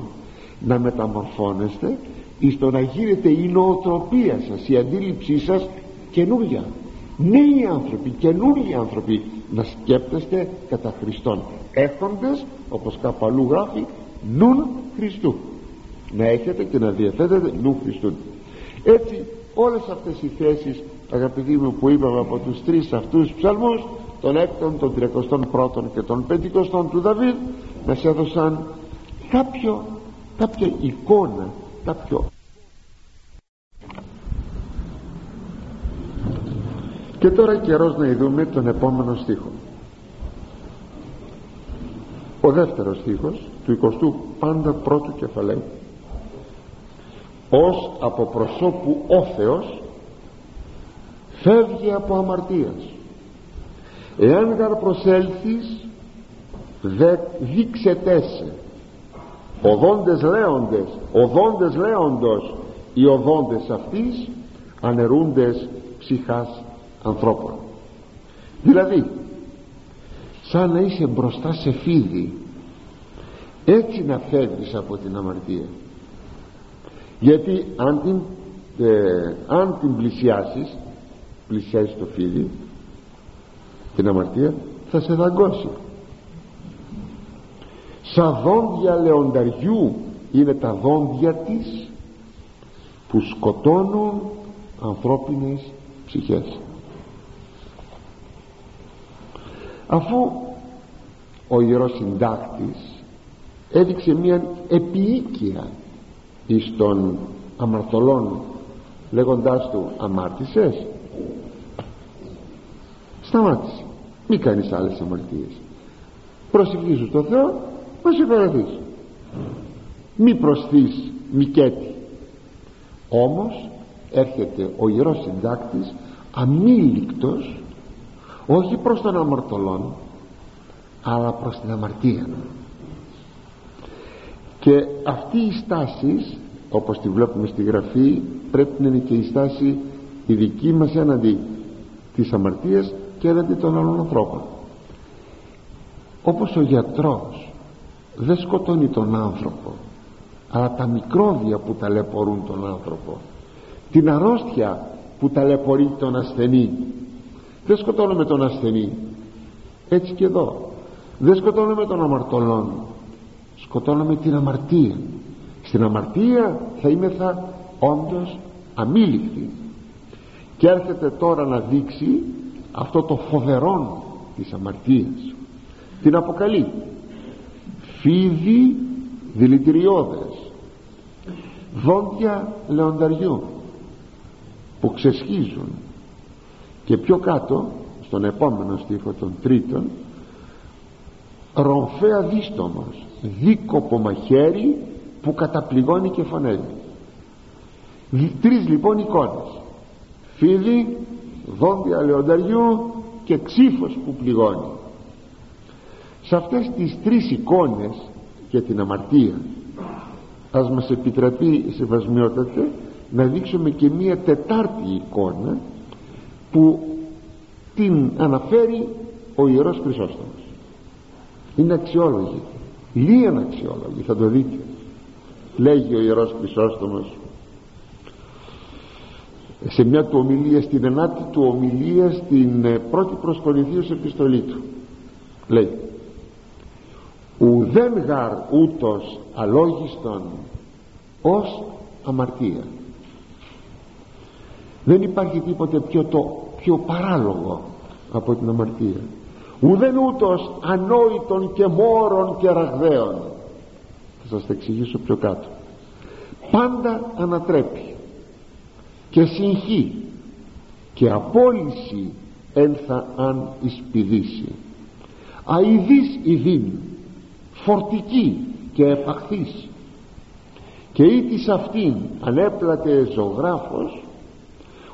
να μεταμορφώνεστε εις το να γίνετε η νοοτροπία σας η αντίληψή σας καινούρια νέοι άνθρωποι καινούργιοι άνθρωποι να σκέπτεστε κατά Χριστόν έχοντες όπως κάπου αλλού γράφει νουν Χριστού να έχετε και να διαθέτετε νου Χριστού έτσι όλες αυτές οι θέσεις αγαπητοί μου που είπαμε από τους τρεις αυτούς ψαλμούς τον έκτον, τον τριακοστόν πρώτον και τον πεντηκοστόν του Δαβίδ μας έδωσαν κάποιο, κάποια εικόνα κάποιο και τώρα καιρός να ειδούμε τον επόμενο στίχο. Ο δεύτερος στίχος του 20ου πάντα πρώτου κεφαλαίου. Ως από προσώπου όθεος φεύγει από αμαρτίας. Εάν γαρ προσέλθεις δε δείξετέσαι οδόντες λέοντες οδόντες λέοντος οι οδόντες αυτής ανερούντες ψυχάς ανθρώπων δηλαδή σαν να είσαι μπροστά σε φίδι έτσι να φεύγεις από την αμαρτία. Γιατί αν την, ε, αν την πλησιάσεις πλησιάσεις το φίδι την αμαρτία θα σε δαγκώσει. Σαν δόντια λεονταριού είναι τα δόντια της που σκοτώνουν ανθρώπινες ψυχές αφού ο Ιερός Συντάκτης έδειξε μια επίοικια εις των αμαρτωλών λέγοντάς του αμάρτησες; Σταμάτησε. Μη κάνεις άλλες αμαρτίες. Προσευχήσου στο Θεό να σε μη προσθείς μικέτη όμως έρχεται ο Ιερός Συντάκτης αμήλικτος όχι προς τον αμαρτωλόν αλλά προς την αμαρτία. Και αυτή η στάση όπως τη βλέπουμε στη γραφή πρέπει να είναι και η στάση η δική μας έναντι της αμαρτίας και έναντι των άλλων ανθρώπων. Όπως ο γιατρός δεν σκοτώνει τον άνθρωπο αλλά τα μικρόβια που ταλαιπωρούν τον άνθρωπο την αρρώστια που ταλαιπωρεί τον ασθενή δεν σκοτώνουμε τον ασθενή. Έτσι και εδώ. Δεν σκοτώνουμε τον αμαρτωλόν. Σκοτώνουμε την αμαρτία. Στην αμαρτία θα θα όντως αμήλικτοι και έρχεται τώρα να δείξει αυτό το φοβερό της αμαρτίας. Την αποκαλεί. Φίδι δηλητηριώδες. Δόντια λεονταριού που ξεσχίζουν και πιο κάτω στον επόμενο στίχο των τρίτων ρομφέα δίστομος δίκοπο μαχαίρι που καταπληγώνει και φωνεύει τρεις λοιπόν εικόνες. Φίδι δόντια λεονταριού και ξύφος που πληγώνει. Σε αυτές τις τρεις εικόνες για την αμαρτία ας μας επιτραπεί σεβασμιότατε να δείξουμε και μία τετάρτη εικόνα που την αναφέρει ο Ιερός Χρυσόστομος. Είναι αξιόλογη. Λίγαν αξιόλογη θα το δείτε. Λέγει ο Ιερός Χρυσόστομος σε μια του ομιλία στην ενάτη του ομιλία στην ε, πρώτη προς επιστολή του. Λέει ουδέν γαρ ούτως αλόγιστον ως αμαρτία δεν υπάρχει τίποτε πιο, το, πιο παράλογο από την αμαρτία. Ουδέν ούτως ανόητον και μόρων και ραγδαίων. Θα σας τα εξηγήσω πιο κάτω. Πάντα ανατρέπει και συγχύ και απόλυση ένθα αν εισπηδήσει. Αηδής ειδήν φορτική και επαχθής και ή της αυτήν ανέπλατε ζωγράφος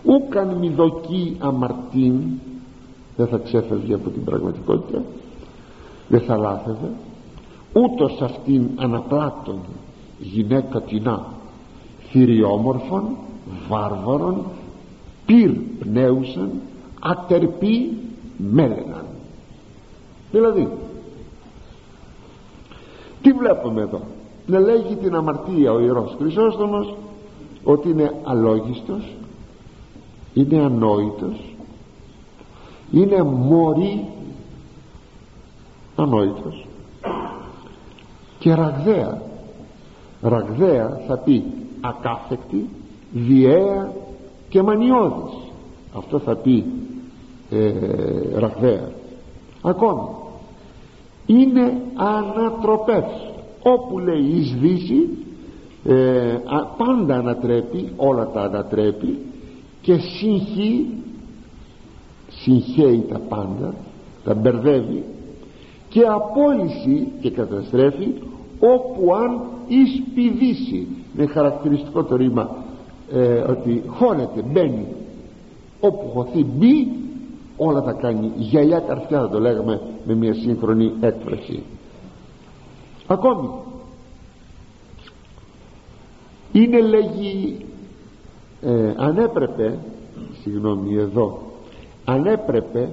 ούκαν μη δοκεί αμαρτήν δεν θα ξέφευγε από την πραγματικότητα. Δεν θα λάθευε. Ούτως αυτήν αναπλάτων γυναίκα τεινά θηριόμορφων βάρβαρων πυρ πνέουσαν ατερπή μέλεναν δηλαδή τι βλέπουμε εδώ; Να λέγει την αμαρτία ο Ιερός Χρυσόστομος ότι είναι αλόγιστος είναι ανόητος. Είναι μωρή. Ανόητος. Και ραγδαία. Ραγδαία θα πει ακάθεκτη διαία και μανιώδης. Αυτό θα πει ε, ραγδαία. Ακόμη. Είναι ανατροπές. Όπου λέει εις δύση ε, πάντα ανατρέπει όλα τα ανατρέπει και συγχύει συγχαίει τα πάντα τα μπερδεύει και απόλυση και καταστρέφει όπου αν εισπηδήσει. Είναι χαρακτηριστικό το ρήμα ε, ότι χώνεται, μπαίνει. Όπου χωθεί μπει όλα τα κάνει. Γυαλιά καρφιά θα το λέγαμε με μια σύγχρονη έκφραση. Ακόμη. Είναι λέγει ε, αν έπρεπε συγγνώμη εδώ αν έπρεπε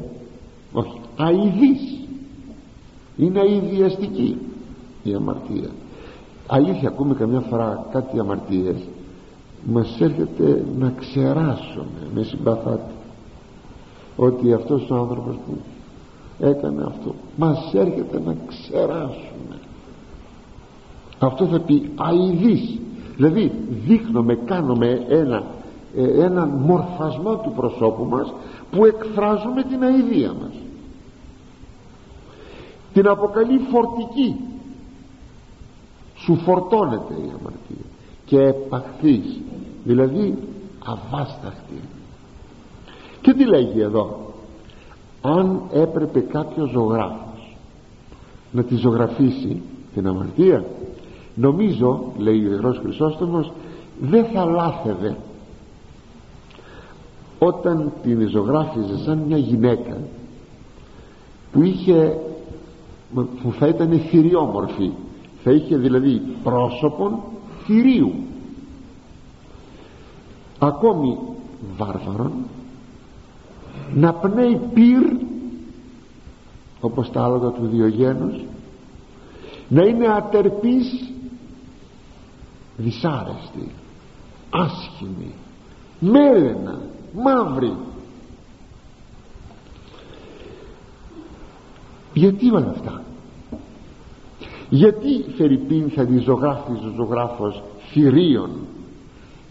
όχι αηδής. Είναι αηδιαστική η αμαρτία. Αλήθεια ακούμε καμιά φορά κάτι αμαρτίες. Μας έρχεται να ξεράσουμε με συμπαθάτη ότι αυτός ο άνθρωπος που έκανε αυτό μας έρχεται να ξεράσουμε. Αυτό θα πει αηδής. Δηλαδή δείχνουμε κάνουμε ένα ε, έναν μορφασμό του προσώπου μας που εκφράζουμε την αηδία μας. Την αποκαλεί φορτική. Σου φορτώνεται η αμαρτία και επαχθείς δηλαδή αβάσταχτη. Και τι λέγει εδώ; Αν έπρεπε κάποιος ζωγράφος να τη ζωγραφίσει την αμαρτία νομίζω λέει ο Ιερός Χρυσόστομος δεν θα λάθευε όταν την ζωγράφιζε σαν μια γυναίκα που είχε που θα ήταν θηριόμορφη θα είχε δηλαδή πρόσωπον θηρίου. Ακόμη βάρβαρον να πνέει πυρ όπως τα άλογα του Διογένους να είναι ατερπής δυσάρεστη άσχημη μέλενα μαύρη. Γιατί όλα αυτά; Γιατί Φερρυπίν θα τη ζωγράφιζε ο ζωγράφος θηρίων;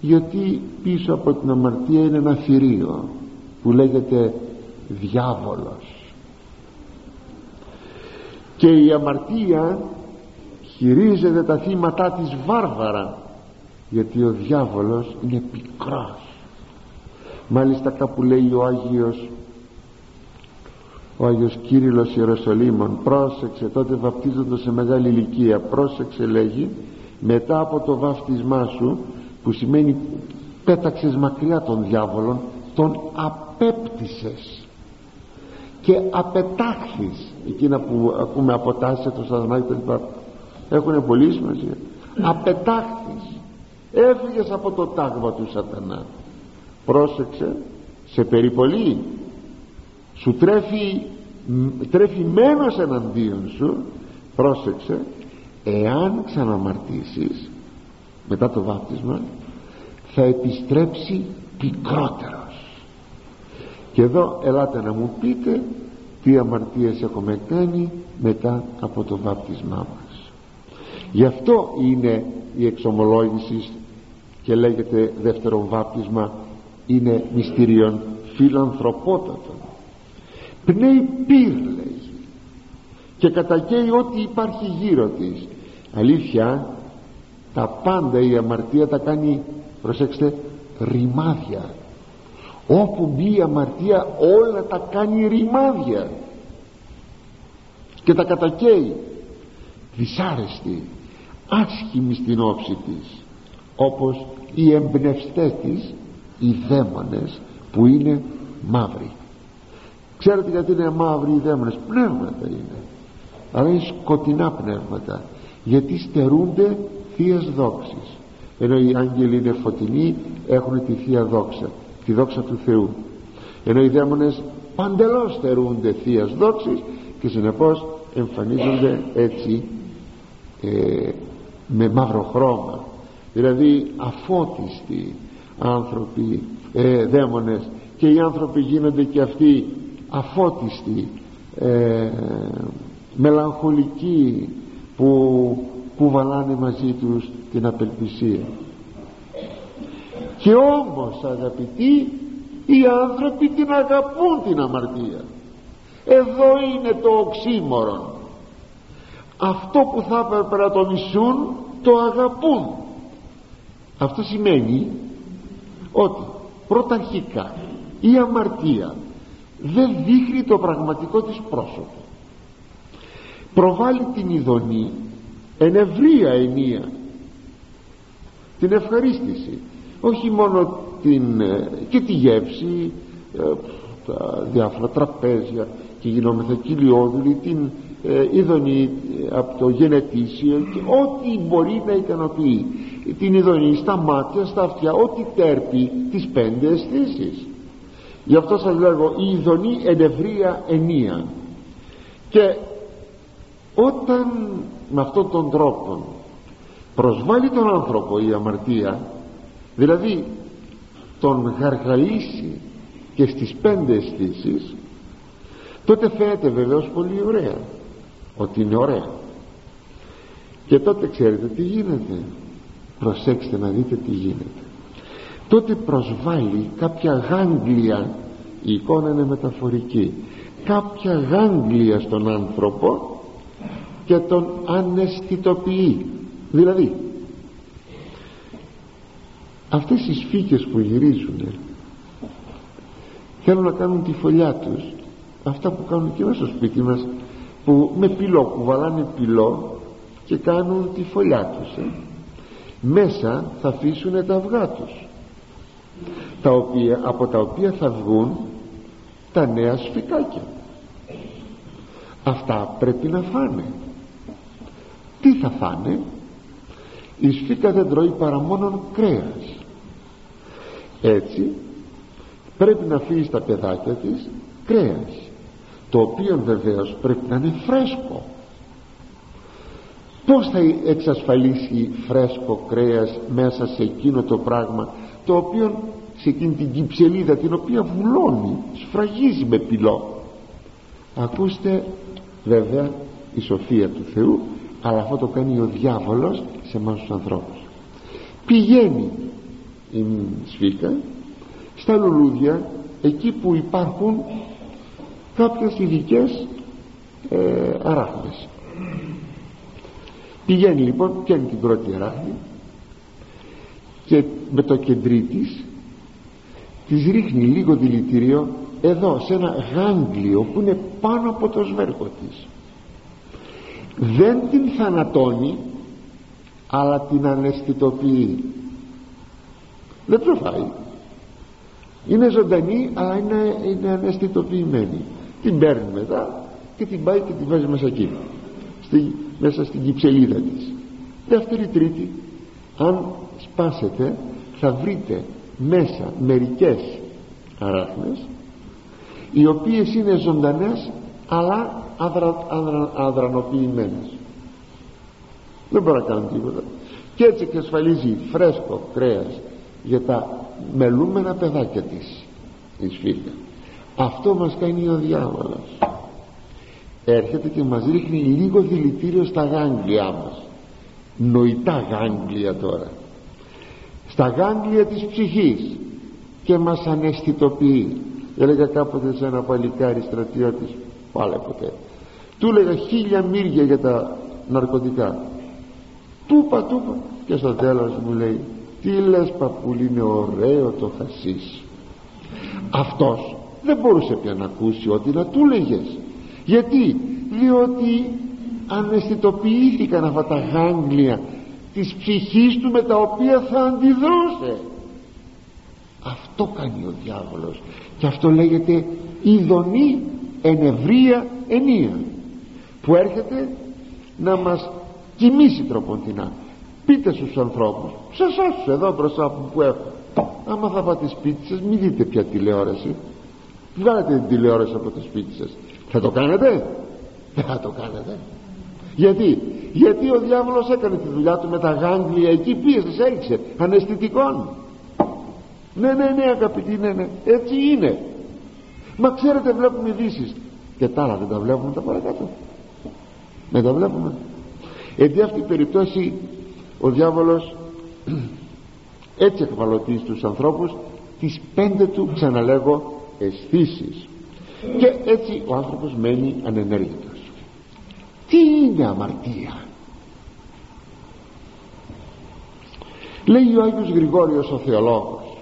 Γιατί πίσω από την αμαρτία είναι ένα θηρίο που λέγεται διάβολος και η αμαρτία χειρίζεται τα θύματα της βάρβαρα γιατί ο διάβολος είναι πικρός μάλιστα κάπου λέει ο Άγιος ο Άγιος Κύριλλος Ιεροσολύμων πρόσεξε τότε βαπτίζοντας σε μεγάλη ηλικία πρόσεξε λέγει μετά από το βάφτισμά σου που σημαίνει πέταξες μακριά τον διάβολον τον απέπτυσες και απετάχθης. Εκείνα που ακούμε αποτάσσε το σατανά και τα έχουν πολύ σημασία. Απετάχθης. Έφυγες από το τάγμα του σατανά πρόσεξε σε περιπολεί σου τρέφει τρέφει μένος εναντίον σου. Πρόσεξε εάν ξαναμαρτήσεις μετά το βάπτισμα θα επιστρέψει πικρότερος. Και εδώ ελάτε να μου πείτε τι αμαρτίες έχουμε κάνει μετά από το βάπτισμά μας. Γι' αυτό είναι η εξομολόγηση και λέγεται δεύτερο βάπτισμα είναι μυστηριον φιλανθρωπότατο πνέει πυρ λέει και κατακαίει ό,τι υπάρχει γύρω της. Αλήθεια τα πάντα η αμαρτία τα κάνει προσέξτε ρημάδια. Όπου μπει η αμαρτία όλα τα κάνει ρημάδια. Και τα κατακαίει. Δυσάρεστη άσχημη στην όψη της όπως οι εμπνευστές της οι δαίμονες που είναι μαύροι. Ξέρετε γιατί είναι μαύροι οι δαίμονες; Πνεύματα είναι. Αλλά είναι σκοτεινά πνεύματα. Γιατί στερούνται θείας δόξης. Ενώ οι άγγελοι είναι φωτεινοί έχουν τη θεία δόξα τη δόξα του Θεού. Ενώ οι δαίμονες παντελώς στερούνται θείας δόξης και συνεπώς εμφανίζονται έτσι ε, με μαύρο χρώμα. Δηλαδή αφώτιστοι άνθρωποι ε, δαίμονες. Και οι άνθρωποι γίνονται και αυτοί αφώτιστοι ε, μελαγχολικοί που κουβαλάνε μαζί τους την απελπισία. Και όμως αγαπητοί οι άνθρωποι την αγαπούν την αμαρτία. Εδώ είναι το οξύμορο αυτό που θα έπρεπε να το μισούν το αγαπούν. Αυτό σημαίνει ότι πρωταρχικά η αμαρτία δεν δείχνει το πραγματικό της πρόσωπο. Προβάλλει την ειδονή εν ευρία ενία την ευχαρίστηση. Όχι μόνο την, ε, και τη γεύση ε, τα διάφορα τραπέζια και γινόμεθα κοιλιόδουλοι την ε, ειδονή ε, από το γενετήσιο και ό,τι μπορεί να ικανοποιεί την ειδονή στα μάτια, στα αυτιά ό,τι τέρπει τις πέντε αισθήσεις. γι' αυτό σας λέγω η ειδονή εν ευρία ενία και όταν με αυτόν τον τρόπο προσβάλλει τον άνθρωπο η αμαρτία δηλαδή τον γαργαλίσει και στις πέντε αισθήσεις, τότε φαίνεται βεβαίως πολύ ωραία ότι είναι ωραία. Και τότε ξέρετε τι γίνεται προσέξτε να δείτε τι γίνεται τότε προσβάλλει κάποια γάγκλια η εικόνα είναι μεταφορική κάποια γάγκλια στον άνθρωπο και τον αναισθητοποιεί δηλαδή αυτές οι σφίγγες που γυρίζουν θέλουν να κάνουν τη φωλιά τους αυτά που κάνουν και μέσα στο σπίτι μας που με πυλό κουβαλάνε πυλό και κάνουν τη φωλιά τους ε. Μέσα θα αφήσουν τα αυγά τους τα οποία, από τα οποία θα βγουν τα νέα σφικάκια αυτά πρέπει να φάνε. Τι θα φάνε; Η σφίκα δεν τρώει παρά μόνο κρέας. Έτσι πρέπει να φύγει στα παιδάκια της κρέας το οποίο βεβαίως πρέπει να είναι φρέσκο πως θα εξασφαλίσει φρέσκο κρέας μέσα σε εκείνο το πράγμα το οποίο σε εκείνη την κυψελίδα την οποία βουλώνει σφραγίζει με πυλό. Ακούστε βέβαια η σοφία του Θεού αλλά αυτό το κάνει ο διάβολος σε εμάς τους ανθρώπους. Πηγαίνει η σφίκα στα λουλούδια εκεί που υπάρχουν κάποιες ειδικές ε, αράχνες πηγαίνει λοιπόν πιάνει την πρώτη αράχνη και με το κεντρί της της ρίχνει λίγο δηλητήριο εδώ σε ένα γάγκλιο που είναι πάνω από το σβέρκο της. Δεν την θανατώνει αλλά την αναισθητοποιεί. Δεν προφάει είναι ζωντανή αλλά είναι, είναι αναισθητοποιημένη. Την παίρνει μετά και την πάει και την βάζει μέσα εκεί στη, μέσα στην κυψελίδα της. Δεύτερη τρίτη αν σπάσετε θα βρείτε μέσα μερικές αράχνες οι οποίες είναι ζωντανές αλλά αδρα, αδρα, αδρανοποιημένες. Δεν μπορεί να κάνουν τίποτα. Και έτσι εξασφαλίζει φρέσκο κρέας για τα μελούμενα παιδάκια της η σφίγγα αυτό μας κάνει ο διάβολος έρχεται και μας ρίχνει λίγο δηλητήριο στα γάγκλια μας. Νοητά γάγκλια τώρα. Στα γάγκλια της ψυχής και μας αναισθητοποιεί. Έλεγα κάποτε σε ένα παλικάρι στρατιώτης πάλι ποτέ. Του έλεγα χίλια μύρια για τα ναρκωτικά. Τούπα τούπα. Και στο τέλος μου λέει τι λες παππούλη είναι ωραίο το χασίς αυτός δεν μπορούσε πια να ακούσει ό,τι να του λέγες γιατί; Διότι αναισθητοποιήθηκαν αυτά τα γάγκλια της ψυχής του με τα οποία θα αντιδρούσε. Αυτό κάνει ο διάβολος. Και αυτό λέγεται ειδονή ενευρία ενία που έρχεται να μας κοιμήσει τροποντινά. Πείτε στους ανθρώπους σε εσάς εδώ μπροστά που έχω. Άμα θα πάτε σπίτι σας μην δείτε πια τηλεόραση. Βγάλετε την τηλεόραση από το σπίτι σας θα το κάνετε; Δεν θα το κάνετε. Γιατί γιατί ο διάβολος έκανε τη δουλειά του με τα γάγκλια εκεί πίεσε έριξε αναισθητικών ναι ναι ναι αγαπητοί ναι ναι έτσι είναι. Μα ξέρετε βλέπουμε ειδήσεις. Και τα άλλα δεν τα βλέπουμε τα παρακάτω. Δεν τα βλέπουμε. Γιατί αυτή η περίπτωση ο διάβολος έτσι εκβαλωτεί στους ανθρώπους τις πέντε του ξαναλέγω αισθήσεις. Και έτσι ο άνθρωπος μένει ανενέργητος. Τι είναι αμαρτία; Λέει ο Άγιος Γρηγόριος ο θεολόγος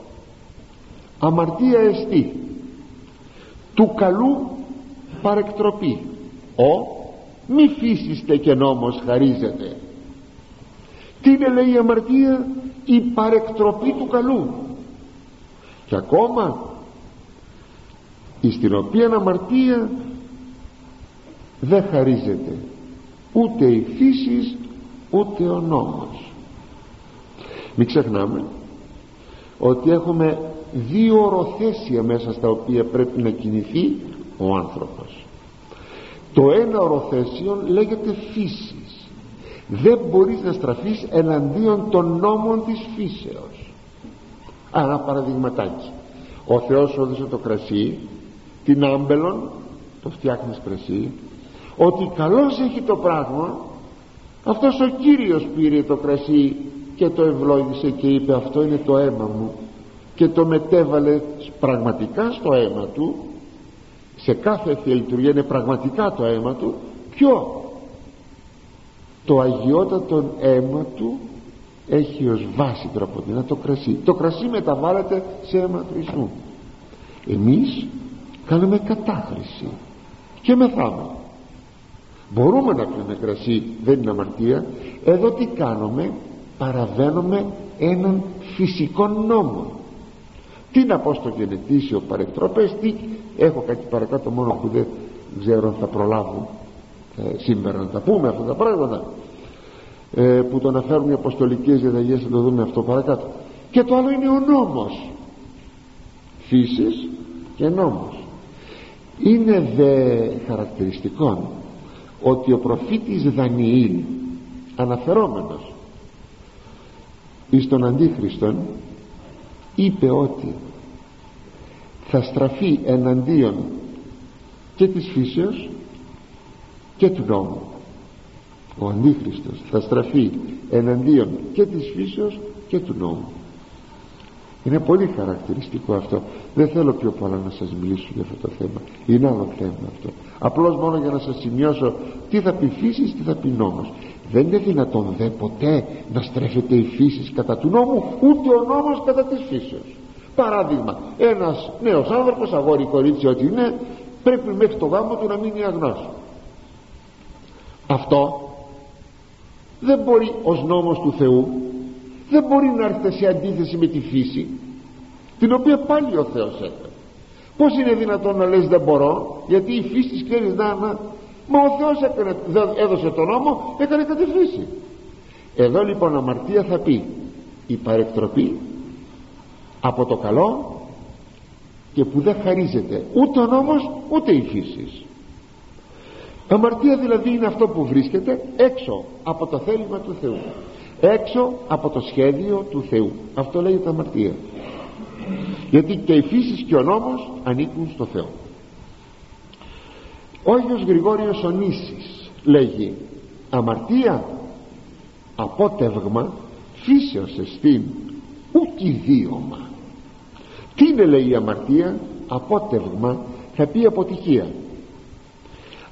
αμαρτία εστί του καλού παρεκτροπή ο μη φύσιστε και νόμος χαρίζεται τι είναι λέει η αμαρτία; Η παρεκτροπή του καλού. Και ακόμα στην οποία αμαρτία δεν χαρίζεται ούτε η φύσης ούτε ο νόμος. Μην ξεχνάμε ότι έχουμε δύο οροθέσια μέσα στα οποία πρέπει να κινηθεί ο άνθρωπος. Το ένα οροθέσιο λέγεται φύσης. Δεν μπορείς να στραφείς εναντίον των νόμων της φύσεως. Ένα παραδειγματάκι ο Θεός έδωσε το κρασί την άμπελον το φτιάχνεις κρασί ότι καλώς έχει το πράγμα αυτός ο Κύριος πήρε το κρασί και το ευλόγησε και είπε αυτό είναι το αίμα μου και το μετέβαλε πραγματικά στο αίμα του. Σε κάθε λειτουργία είναι πραγματικά το αίμα του. Ποιο; Το αγιότατο αίμα του έχει ως βάση τροποντινά το κρασί. Το κρασί μεταβάλλεται σε αίμα Χριστού εμείς κάνουμε κατάχρηση. Και μεθάμε μπορούμε να πιούμε κρασί δεν είναι αμαρτία. Εδώ τι κάνουμε; Παραβαίνουμε έναν φυσικό νόμο. Τι να πω στο γενετήσιο παρεκτροπές τι έχω κάτι παρακάτω μόνο που δεν ξέρω αν θα προλάβω ε, σήμερα να τα πούμε αυτά τα πράγματα. Ε, που το αναφέρουν οι αποστολικές διαταγές θα το δούμε αυτό παρακάτω. Και το άλλο είναι ο νόμος. Φύσης και νόμος είναι δε χαρακτηριστικό ότι ο προφήτης Δανιήλ αναφερόμενος εις τον Αντίχριστον είπε ότι θα στραφεί εναντίον και της φύσεως και του νόμου. Ο Αντίχριστος θα στραφεί εναντίον και της φύσεως και του νόμου είναι πολύ χαρακτηριστικό αυτό. Δεν θέλω πιο πολλά να σας μιλήσω για αυτό το θέμα. Είναι άλλο θέμα αυτό. Απλώς μόνο για να σας σημειώσω τι θα πει φύσης τι θα πει νόμος. Δεν είναι δυνατόν δε ποτέ να στρέφεται η φύσης κατά του νόμου ούτε ο νόμος κατά της φύσεως. Παράδειγμα ένας νέος άνθρωπος αγόρι κορίτσι ό,τι είναι πρέπει μέχρι το γάμο του να μείνει αγνός. Αυτό δεν μπορεί ως νόμος του Θεού δεν μπορεί να έρθει σε αντίθεση με τη φύση την οποία πάλι ο Θεός έκανε. Πως είναι δυνατόν να λες δεν μπορώ γιατί η φύση ξέρεις να, να μα ο Θεός έκανε, έδωσε τον νόμο έκανε κάτι φύση εδώ λοιπόν αμαρτία θα πει η παρεκτροπή από το καλό και που δεν χαρίζεται ούτε ο νόμος ούτε η φύση. Αμαρτία δηλαδή είναι αυτό που βρίσκεται έξω από το θέλημα του Θεού έξω από το σχέδιο του Θεού. Αυτό λέγεται αμαρτία. Γιατί και η φύσης και ο νόμος ανήκουν στο Θεό. Ο Άγιος Γρηγόριος Ονήσης λέγει αμαρτία απότευγμα φύσεως εστίν ούκ ιδίωμα τι είναι λέει η αμαρτία; Απότευγμα θα πει αποτυχία.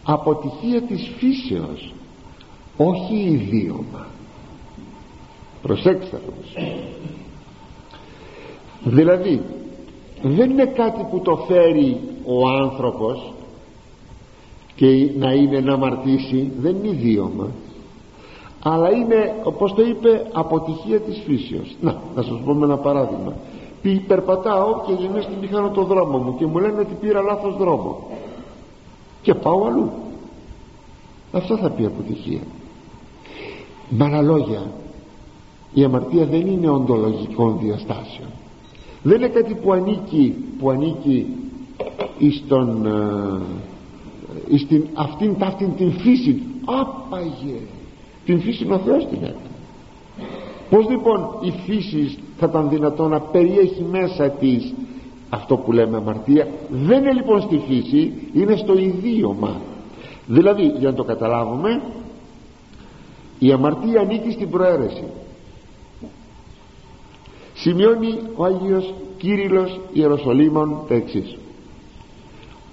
Αποτυχία της φύσεως όχι ιδίωμα προσέξτε όμως δηλαδή δεν είναι κάτι που το φέρει ο άνθρωπος και να είναι να αμαρτήσει δεν είναι ιδίωμα αλλά είναι όπως το είπε αποτυχία της φύσεως. Να, να σας πω με ένα παράδειγμα. Περπατάω και γυρνώ στην μηχανό το δρόμο μου και μου λένε ότι πήρα λάθος δρόμο. Και πάω αλλού. Αυτό θα πει αποτυχία. Με άλλα λόγια η αμαρτία δεν είναι οντολογικών διαστάσεων. Δεν είναι κάτι που ανήκει που ανήκει εις τον εις την, αυτήν, αυτήν την φύση άπαγε! Την φύση ο Θεός την έκανε πως λοιπόν η φύση θα ήταν δυνατό να περιέχει μέσα της αυτό που λέμε αμαρτία; Δεν είναι λοιπόν στη φύση είναι στο ιδίωμα. Δηλαδή για να το καταλάβουμε η αμαρτία ανήκει στην προαίρεση σημειώνει ο Άγιος Κύριλλος Ιεροσολύμων τα εξής.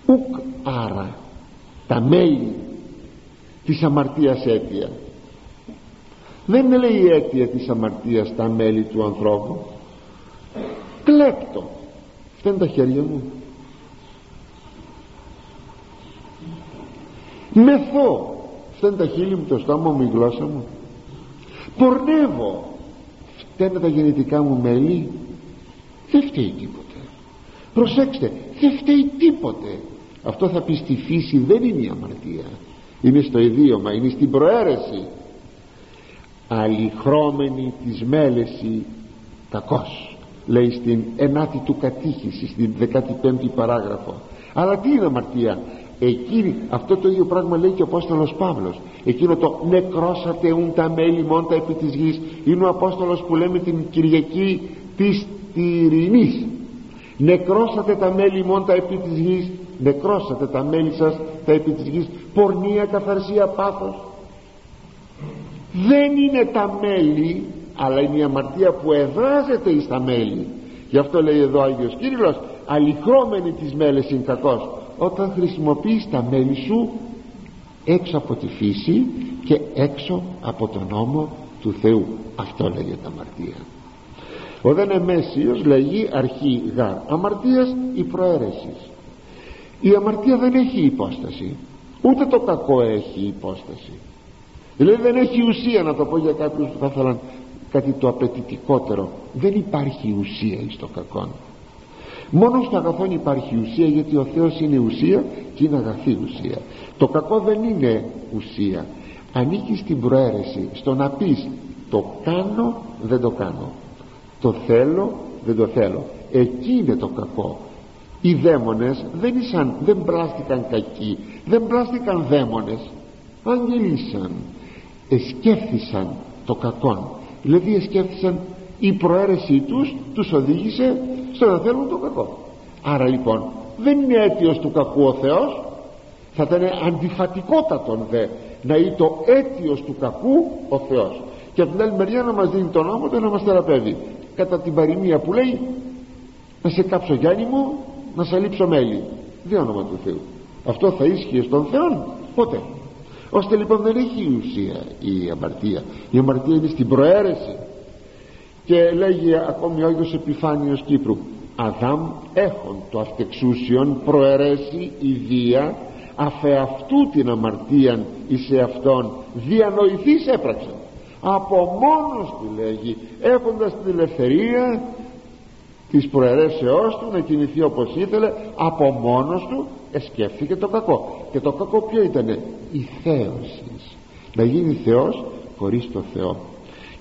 Ουκ άρα τα μέλη της αμαρτίας αίτια δεν λέει η αίτια της αμαρτίας τα μέλη του ανθρώπου. Κλέπτο αυτά είναι τα χέρια μου. Μεθώ αυτά είναι τα χείλη μου το στόμα μου η γλώσσα μου. Πορνεύω φταίνε τα γεννητικά μου μέλη. Δεν φταίει τίποτε. Προσέξτε δεν φταίει τίποτε. Αυτό θα πει στη φύση δεν είναι η αμαρτία. Είναι στο ιδίωμα είναι στην προαίρεση. Αλυχρώμενη της μέλεση κακός λέει στην ενάτη του κατήχηση στην 15η παράγραφο. Αλλά τι είναι αμαρτία; Εκείνη αυτό το ίδιο πράγμα λέει και ο Απόστολος Παύλος. Εκείνο το νεκρώσατε ουν τα μέλη μόντα επί της γης είναι ο Απόστολος που λέμε την Κυριακή της Τυρινής. Νεκρώσατε τα μέλη μόντα επί της γης νεκρώσατε τα μέλη σας τα επί της γης πορνεία, καθαρσία, πάθος δεν είναι τα μέλη αλλά είναι η αμαρτία που εδράζεται εις τα μέλη. Γι' αυτό λέει εδώ ο Άγιος Κύριλλος αλυχρόμενη της μέλες είναι κακός όταν χρησιμοποιείς τα μέλη σου έξω από τη φύση και έξω από τον νόμο του Θεού. Αυτό λέγεται αμαρτία. Ο δεν εμέσιος λέγει αρχή γάρ αμαρτίας η προαίρεσης. Η αμαρτία δεν έχει υπόσταση. Ούτε το κακό έχει υπόσταση. Δηλαδή δεν έχει ουσία να το πω για κάποιους που θα ήθελαν κάτι το απαιτητικότερο. Δεν υπάρχει ουσία εις το κακό μόνο στο αγαθόν υπάρχει ουσία γιατί ο Θεός είναι ουσία και είναι αγαθή ουσία. Το κακό δεν είναι ουσία. Ανήκει στην προαίρεση στο να πεις το κάνω δεν το κάνω. Το θέλω δεν το θέλω εκεί είναι το κακό. Οι δαίμονες δεν, ήσαν, δεν πλάστηκαν κακοί δεν πλάστηκαν δαίμονες. Αγγελίσαν. Εσκέφθησαν το κακό δηλαδή εσκέφθησαν η προαίρεσή τους τους οδήγησε στο να θέλουν το κακό. Άρα λοιπόν δεν είναι αίτιος του κακού ο Θεός. Θα ήταν αντιφατικότατον δε να είναι το αίτιος του κακού ο Θεός. Και από την άλλη μεριά να μας δίνει τον νόμο και να μας θεραπεύει. Κατά την παροιμία που λέει να σε κάψω Γιάννη μου να σε λείψω μέλη δύο όνομα του Θεού. Αυτό θα ίσχυε στον Θεό ποτέ ώστε λοιπόν δεν έχει ουσία η αμαρτία. Η αμαρτία είναι στην προαίρεση και λέγει ακόμη ο Άγιος Επιφάνιος Κύπρου Αδάμ έχον το αυτεξούσιον προαιρέσει ιδία αφεαυτού την αμαρτίαν εις αυτόν διανοηθείς έπραξε από μόνος του λέγει έχοντας την ελευθερία της προαιρέσεώς του να κινηθεί όπως ήθελε από μόνος του εσκέφθηκε το κακό και το κακό ποιο ήτανε; Η θέωσης. Να γίνει Θεός χωρίς το Θεό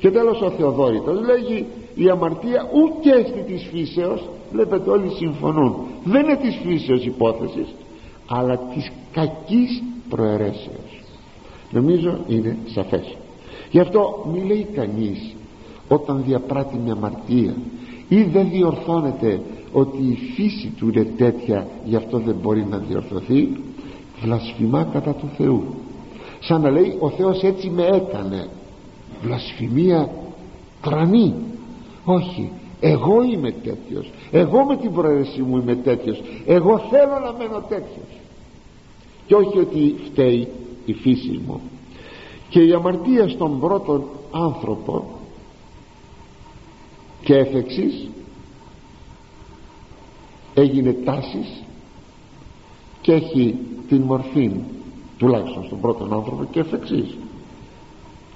και τέλος ο Θεοδόρητος λέγει η αμαρτία ούτε έστι της φύσεως βλέπετε όλοι συμφωνούν. Δεν είναι της φύσεως υπόθεσης αλλά της κακής προαιρέσεως νομίζω είναι σαφές. Γι' αυτό μη λέει κανείς όταν διαπράττει μια αμαρτία ή δεν διορθώνεται ότι η φύση του είναι τέτοια γι' αυτό δεν μπορεί να διορθωθεί βλασφημά κατά του Θεού σαν να λέει ο Θεός έτσι με έκανε βλασφημία τρανή. Όχι εγώ είμαι τέτοιος. Εγώ με την προαίρεση μου είμαι τέτοιος. Εγώ θέλω να μένω τέτοιος. Και όχι ότι φταίει η φύση μου. Και η αμαρτία στον πρώτον άνθρωπο και εφ' έγινε τάσης και έχει την μορφή τουλάχιστον στον πρώτον άνθρωπο και εφ' εξής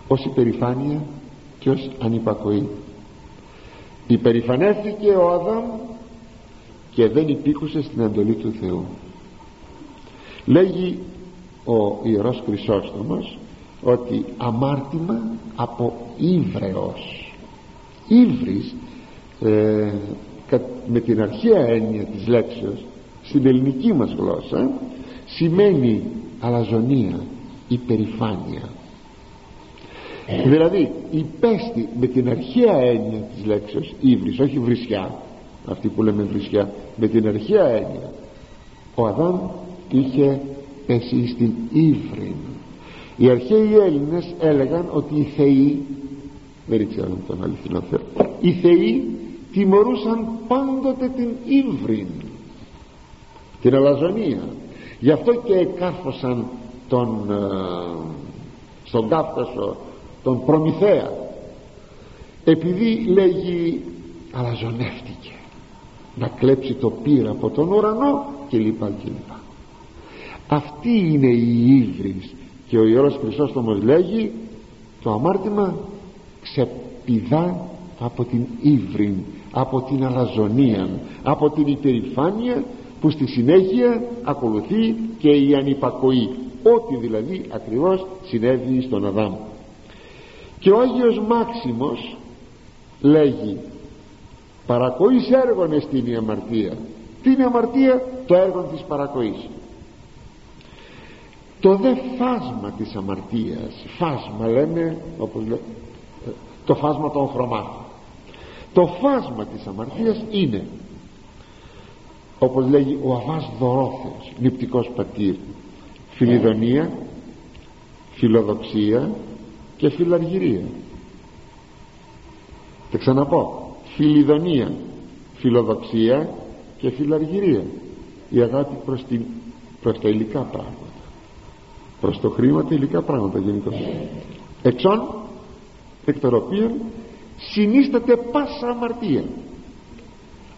ως υπερηφάνεια και ως ανυπακοή. Υπερηφανεύτηκε ο Αδάμ και δεν υπήκουσε στην εντολή του Θεού. Λέγει ο Ιερός Χρυσόστομος ότι αμάρτημα από ύβρεος. Ύβρις ε, με την αρχαία έννοια της λέξεως στην ελληνική μας γλώσσα σημαίνει αλαζονία υπερηφάνεια δηλαδή υπέστη με την αρχαία έννοια της λέξεως ύβρις όχι βρισιά αυτή που λέμε βρισιά με την αρχαία έννοια ο Αδάμ είχε πέσει στην ύβριν οι αρχαίοι Έλληνες έλεγαν ότι οι θεοί δεν ήξεραν τον αληθινό Θεό οι θεοί τιμωρούσαν πάντοτε την ύβριν την αλαζονία. Γι' αυτό και εκάρφωσαν τον ε, στον κάφτασο τον Προμηθέα. Επειδή λέγει αλαζονεύτηκε να κλέψει το πύρα από τον ουρανό και λοιπά και λοιπά αυτή είναι η ύβρις και ο Ιερός Χρυσόστομος λέγει το αμάρτημα ξεπηδά από την ύβριν από την αλαζονία από την υπερηφάνεια που στη συνέχεια ακολουθεί και η ανυπακοή. Ό,τι δηλαδή ακριβώς συνέβη στον Αδάμ και ο Άγιος Μάξιμος λέγει παρακοής έργων εστίν η αμαρτία τι είναι αμαρτία; Το έργο της παρακοής. Το δε φάσμα της αμαρτίας φάσμα λέμε όπως το φάσμα των χρωμάτων. Το φάσμα της αμαρτίας είναι όπως λέγει ο Αβάς Δωρόθεος νηπτικός πατήρ. Φιλιδονία φιλοδοξία και φιλαργυρία. Θα ξαναπώ φιλιδονία φιλοδοξία και φιλαργυρία. Η αγάπη προς, την, προς τα υλικά πράγματα. Προς το χρήμα τα υλικά πράγματα γενικώς. Εξών εκ των οποίων συνίσταται πάσα αμαρτία.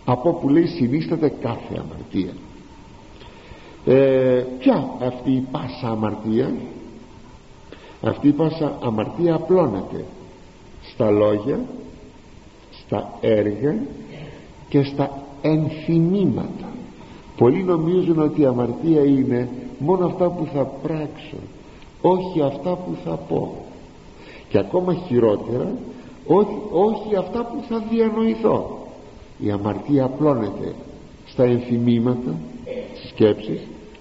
Από που λέει συνίσταται κάθε αμαρτία. Ε, ποια αυτή η πάσα αμαρτία; Αυτή η πάσα αμαρτία απλώνεται στα λόγια στα έργα και στα ενθυμήματα. Πολλοί νομίζουν ότι η αμαρτία είναι μόνο αυτά που θα πράξω όχι αυτά που θα πω. Και ακόμα χειρότερα όχι, όχι αυτά που θα διανοηθώ. Η αμαρτία απλώνεται στα ενθυμήματα στις σκέψεις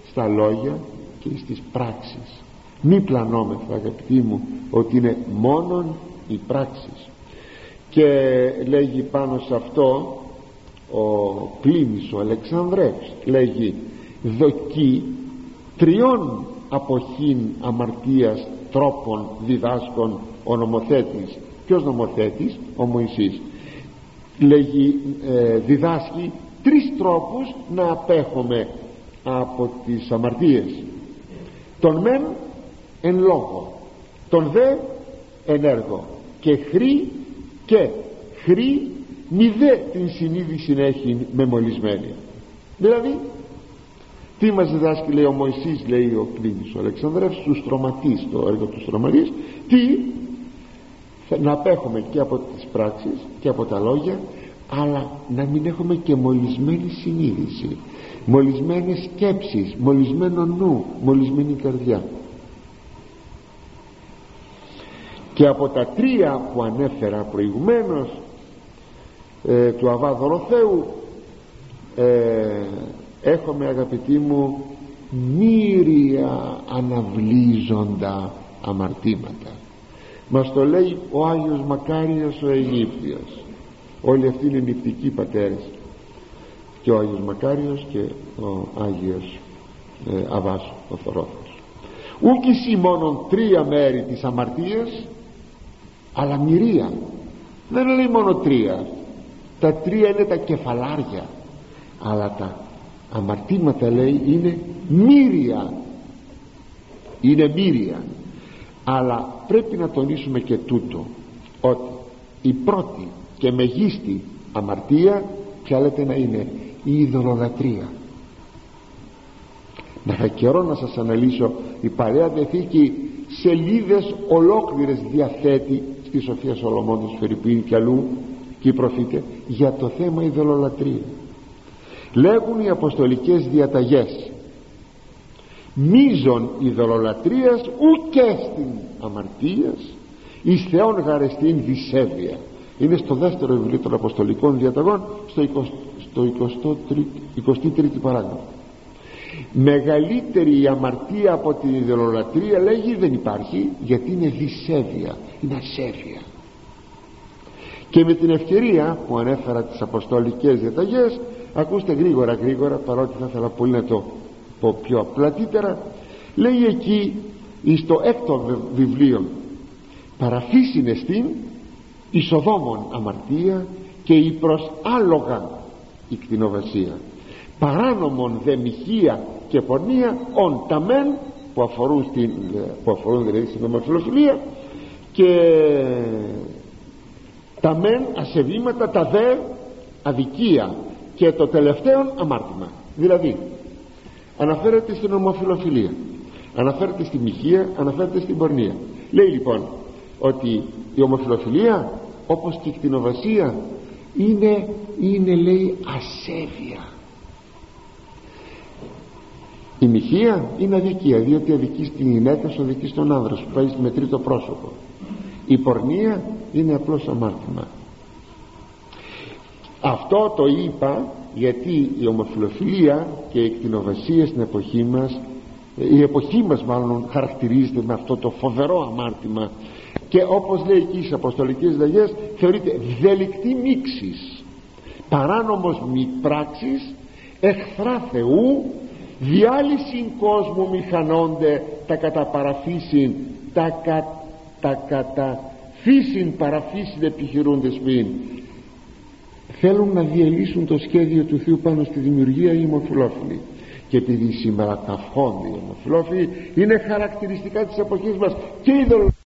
στα λόγια και στις πράξεις μη πλανόμεθα αγαπητοί μου ότι είναι μόνον οι πράξεις. Και λέγει πάνω σε αυτό ο Πλήμης ο Αλεξανδρεύς λέγει δοκί τριών αποχήν αμαρτίας τρόπων διδάσκων ο νομοθέτης ποιος νομοθέτης; Ο Μωυσής. Λέγει ε, διδάσκει τρεις τρόπους να απέχουμε από τις αμαρτίες. Τον μεν εν λόγω. Τον δε εν έργο. Και χρή και χρή μη δε την συνείδηση έχει μεμολισμένη δηλαδή τι μας διδάσκει λέει ο Μωυσής λέει ο Κλίνης ο Αλεξανδρεύς του στρωματείς το έργο του στρωματείς τι να απέχουμε και από τις πράξεις και από τα λόγια αλλά να μην έχουμε και μολυσμένη συνείδηση μολυσμένες σκέψεις μολυσμένο νου μολυσμένη καρδιά και από τα τρία που ανέφερα προηγουμένως ε, του Αβά Δωροθέου ε, έχουμε αγαπητοί μου μύρια αναβλύζοντα αμαρτήματα μας το λέει ο Άγιος Μακάριος ο Αιγύπτιος. Όλοι αυτοί είναι νηπτικοί πατέρες. Και ο Άγιος Μακάριος και ο Άγιος ε, Αβάς ο Θωρόφος ούκ μόνον τρία μέρη της αμαρτίας αλλά μυρία. Δεν λέει μόνο τρία. Τα τρία είναι τα κεφαλάρια. Αλλά τα αμαρτήματα λέει είναι μύρια. Είναι μύρια. Αλλά πρέπει να τονίσουμε και τούτο ότι η πρώτη και μεγίστη αμαρτία ποια λέτε να είναι η ειδωλολατρία να είχα καιρό να σας αναλύσω. Η Παλαιά Διαθήκη σελίδες ολόκληρες διαθέτει στη Σοφίας Σολομόντος Φερρυπίν και αλλού και οι προφήτε για το θέμα ειδωλολατρία λέγουν οι αποστολικές διαταγές μίζων ειδωλολατρίας ουκέ στην αμαρτίας εις Θεόν γαρεστήν δισέβεια είναι στο δεύτερο βιβλίο των Αποστολικών Διαταγών στο 23η παράγραφο μεγαλύτερη η αμαρτία από την ιδεολατρία λέγει δεν υπάρχει γιατί είναι δισέβεια είναι ασέβεια. Και με την ευκαιρία που ανέφερα τις αποστολικές διαταγές ακούστε γρήγορα γρήγορα παρότι θα ήθελα πολύ να το πω πιο απλατύτερα λέει εκεί στο έκτο βιβλίο παραφύσιν εστίν ισοδόμων αμαρτία και η προς άλογα η κτηνοβασία παράνομον δε μοιχεία και πορνεία ον τα μεν που αφορούν, στην, που αφορούν δηλαδή στην ομοφιλοφιλία και τα μεν ασεβήματα τα δε αδικία και το τελευταίο αμάρτημα. Δηλαδή αναφέρεται στην ομοφιλοφιλία αναφέρεται στη μοιχεία αναφέρεται στην πορνεία. Λέει λοιπόν ότι η ομοφιλοφιλία όπως και η κτηνοβασία είναι, είναι λέει ασέβεια η μοιχεία είναι αδικία διότι αδικείς στην γυναίκα σου αδικείς στον άνδρα σου πάει με τρίτο πρόσωπο. Η πορνεία είναι απλώς αμάρτημα. Αυτό το είπα γιατί η ομοφιλοφιλία και η κτηνοβασία στην εποχή μας η εποχή μας μάλλον χαρακτηρίζεται με αυτό το φοβερό αμάρτημα. Και όπως λέει εκεί στις αποστολικές δαγές θεωρείται δελικτή μίξης παράνομος μη πράξης εχθρά Θεού διάλυση κόσμου μηχανώνται τα καταπαραφύσιν τα, κα, τα καταφύσιν παραφύσιν επιχειρούντες μην. Θέλουν να διαλύσουν το σχέδιο του Θεού πάνω στη δημιουργία οι ομοφυλόφιλοι. Και επειδή σήμερα τα φόντι οι ομοφυλόφιλοι είναι χαρακτηριστικά της εποχής μας και